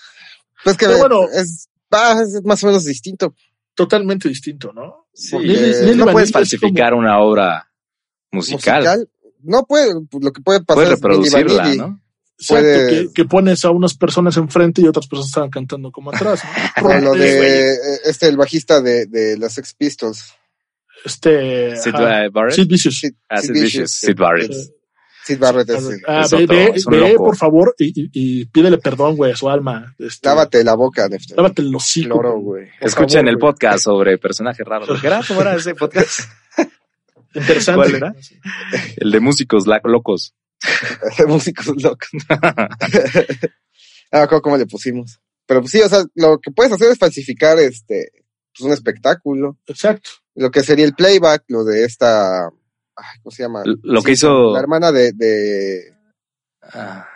Speaker 2: Pues que bueno, es, ah, es, más o menos distinto.
Speaker 1: Totalmente distinto, ¿no?
Speaker 3: Sí, eh, no puedes falsificar como... una obra musical. musical.
Speaker 2: No puede, lo que puede pasar
Speaker 3: puedes reproducirla,
Speaker 2: es
Speaker 3: ¿no?
Speaker 1: Exacto, que, que, pones a unas personas enfrente y otras personas están cantando como atrás. ¿no?
Speaker 2: Bueno, de este, el bajista de, de los Sex Pistols.
Speaker 1: Este.
Speaker 3: Sid, uh, Barrett.
Speaker 1: Sid Vicious.
Speaker 3: Sid, ah, Sid, Vicious. Sid Barrett.
Speaker 2: Sid Barrett es,
Speaker 1: ah,
Speaker 2: es
Speaker 1: ve,
Speaker 2: otro,
Speaker 1: ve,
Speaker 2: es
Speaker 1: ve por favor, y, y, y, pídele perdón, güey, a su alma. Este,
Speaker 2: lávate la boca, Nefter.
Speaker 1: Lávate el hocico.
Speaker 2: Güey.
Speaker 3: Escuchen favor, el podcast wey. sobre personajes raros. ¿Qué era? ¿Cómo era ese podcast?
Speaker 1: Interesante.
Speaker 3: ¿Cuál era? El de músicos locos.
Speaker 2: músicos locos. ah, ¿cómo le pusimos? Pero pues sí, o sea, lo que puedes hacer es falsificar este, pues un espectáculo.
Speaker 1: Exacto.
Speaker 2: Lo que sería el playback, lo de esta, ¿cómo se llama?
Speaker 3: Lo que hizo.
Speaker 2: La hermana de, de ah.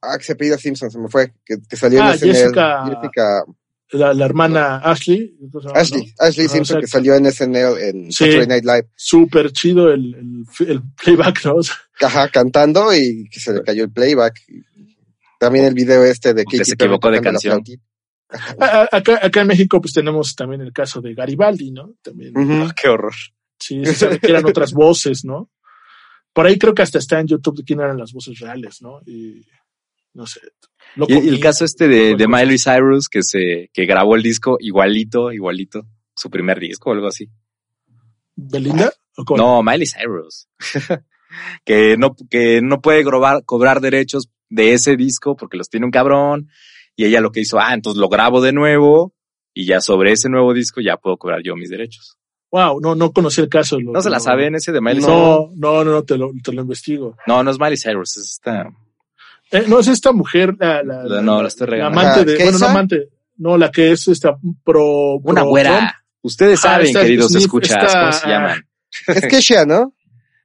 Speaker 2: ah, que se pedía Simpson, se me fue, que, que salió
Speaker 1: ah,
Speaker 2: en SNL.
Speaker 1: Jessica,
Speaker 2: Jessica
Speaker 1: la, la, hermana Ashley.
Speaker 2: Ashley, ¿no? Ashley Simpson, que salió en SNL en
Speaker 1: sí,
Speaker 2: Saturday Night Live.
Speaker 1: Súper chido el, el, el, playback, ¿no?
Speaker 2: Ajá, cantando y que se le cayó el playback. También el video este de
Speaker 3: que se equivocó de canción.
Speaker 1: Acá, acá en México pues tenemos también el caso de Garibaldi, ¿no? También.
Speaker 2: Uh -huh.
Speaker 3: oh, qué horror.
Speaker 1: Sí, se sabe que eran otras voces, ¿no? Por ahí creo que hasta está en YouTube de quién eran las voces reales, ¿no? Y no sé.
Speaker 3: Y, y, el caso este de, de Miley Cyrus que se que grabó el disco igualito, igualito, su primer disco o algo así.
Speaker 1: ¿Belinda?
Speaker 3: No, Miley Cyrus. que no que no puede cobrar, cobrar derechos de ese disco porque los tiene un cabrón y ella lo que hizo, ah, entonces lo grabo de nuevo y ya sobre ese nuevo disco ya puedo cobrar yo mis derechos.
Speaker 1: Wow, no, no conocí el caso.
Speaker 3: Lo, ¿No se la saben ese de Miley
Speaker 1: no,
Speaker 3: Cyrus?
Speaker 1: No, no, no, te lo, te lo investigo.
Speaker 3: No, no es Miley Cyrus, es esta...
Speaker 1: Eh, no, es esta mujer, la, la,
Speaker 3: la no, la estoy
Speaker 1: regalando. Amante de, bueno, no amante, no, la que es esta pro...
Speaker 3: Una
Speaker 1: pro
Speaker 3: güera.
Speaker 1: Trump.
Speaker 3: Ustedes
Speaker 1: Ah,
Speaker 3: saben,
Speaker 1: esta-
Speaker 3: queridos
Speaker 1: Smith,
Speaker 3: escuchas,
Speaker 1: esta-
Speaker 3: ¿cómo se llaman?
Speaker 2: Es Kesha, ¿no?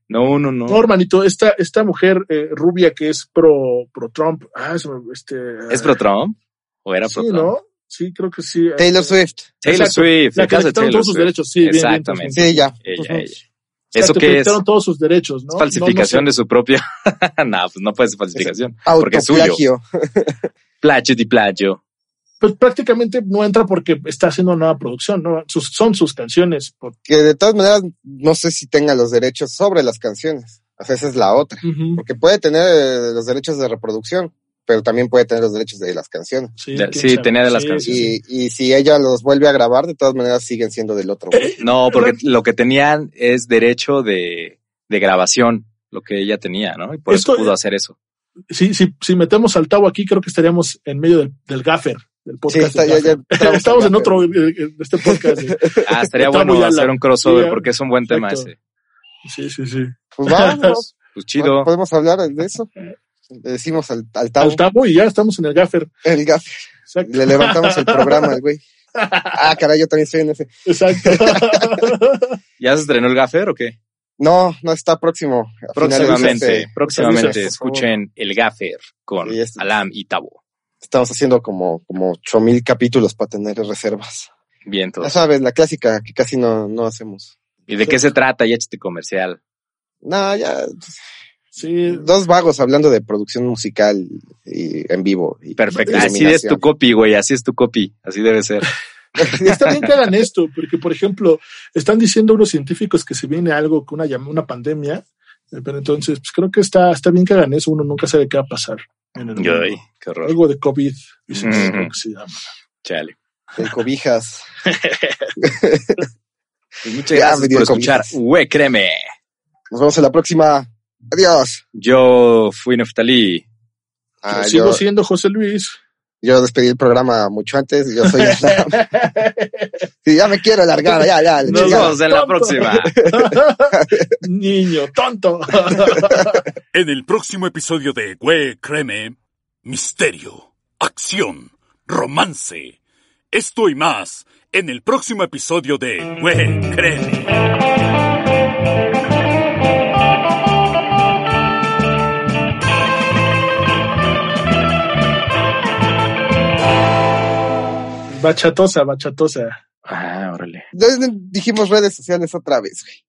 Speaker 3: No, no, no.
Speaker 1: No, hermanito, esta, esta mujer eh, rubia que es pro, pro Trump. Ah, me- este.
Speaker 3: ¿Es pro Trump? ¿O era pro
Speaker 1: Sí,
Speaker 3: Trump?
Speaker 1: ¿no? Sí, creo que sí.
Speaker 2: Taylor Swift.
Speaker 3: Taylor
Speaker 1: Exacto.
Speaker 3: Swift.
Speaker 1: La que le quitaron todos sus
Speaker 3: Swift.
Speaker 1: derechos, sí, bien, bien,
Speaker 3: Exactamente.
Speaker 2: Sí, ya.
Speaker 3: Ella, ¿Eso qué es?
Speaker 1: todos sus derechos, ¿no?
Speaker 3: falsificación de su propia. no, pues no puede ser falsificación. porque es suyo. Plagio di plagio.
Speaker 1: Pues prácticamente no entra porque está haciendo nueva producción, ¿no? son sus canciones.
Speaker 2: Que de todas maneras, no sé si tenga los derechos sobre las canciones. O sea, esa es la otra. Porque puede tener eh, los derechos de reproducción, pero también puede tener los derechos de las canciones.
Speaker 3: Sí, tenía de las canciones.
Speaker 2: Y, si ella los vuelve a grabar, de todas maneras siguen siendo del otro.
Speaker 3: Eh, no, porque lo que tenían es derecho de, grabación, lo que ella tenía, ¿no? Y por eso pudo hacer eso.
Speaker 1: Sí, sí, si metemos al Tau aquí, creo que estaríamos en medio del, del gaffer. Del podcast sí, ya, Estamos en otro, eh, este podcast.
Speaker 3: ah, estaría bueno hacer un crossover porque es un buen tema ese.
Speaker 1: Sí, sí, sí.
Speaker 2: Pues vamos.
Speaker 3: pues chido.
Speaker 2: Podemos hablar de eso. Le decimos al, al
Speaker 1: Al tabo y ya estamos en el gaffer.
Speaker 2: El gaffer. Exacto. Le levantamos el programa güey. Ah, caray, yo también estoy en ese.
Speaker 1: Exacto.
Speaker 3: ¿Ya se estrenó el gaffer o qué?
Speaker 2: No, no está próximo.
Speaker 3: Próximamente, próximamente escuchen el gaffer con Alam y Tabo.
Speaker 2: Estamos haciendo como, como ocho mil capítulos para tener reservas.
Speaker 3: Bien, todo.
Speaker 2: Ya sabes, la clásica que casi no, no hacemos.
Speaker 3: ¿Y de qué se trata ya este comercial?
Speaker 2: No, ya. Sí. Dos vagos hablando de producción musical y en vivo.
Speaker 3: Perfecto. Así es tu copy, güey. Así es tu copy. Así debe ser.
Speaker 1: Está bien que hagan esto, porque, por ejemplo, están diciendo unos científicos que se viene algo, que una, una pandemia, eh, pero entonces, pues creo que está, está bien que hagan eso. Uno nunca sabe qué va a pasar. En el
Speaker 3: Ay, qué horror.
Speaker 1: Algo de COVID, que se llama.
Speaker 3: Chale.
Speaker 2: De cobijas.
Speaker 3: Pues muchas gracias por escuchar. Hue, créeme.
Speaker 2: Nos vemos en la próxima. Adiós.
Speaker 3: Yo fui Neftalí.
Speaker 1: Ah, sigo siendo José Luis.
Speaker 2: Yo despedí el programa mucho antes. Yo soy. sí, ya me quiero alargar. Ya, ya.
Speaker 3: Nos vemos en la próxima.
Speaker 1: Niño, tonto.
Speaker 4: en el próximo episodio de Hue, créeme. Misterio, acción, romance. Esto y más en el próximo episodio de Güey, créeme.
Speaker 1: Bachatosa, bachatosa.
Speaker 3: Ah, órale.
Speaker 2: Dijimos redes sociales otra vez, güey.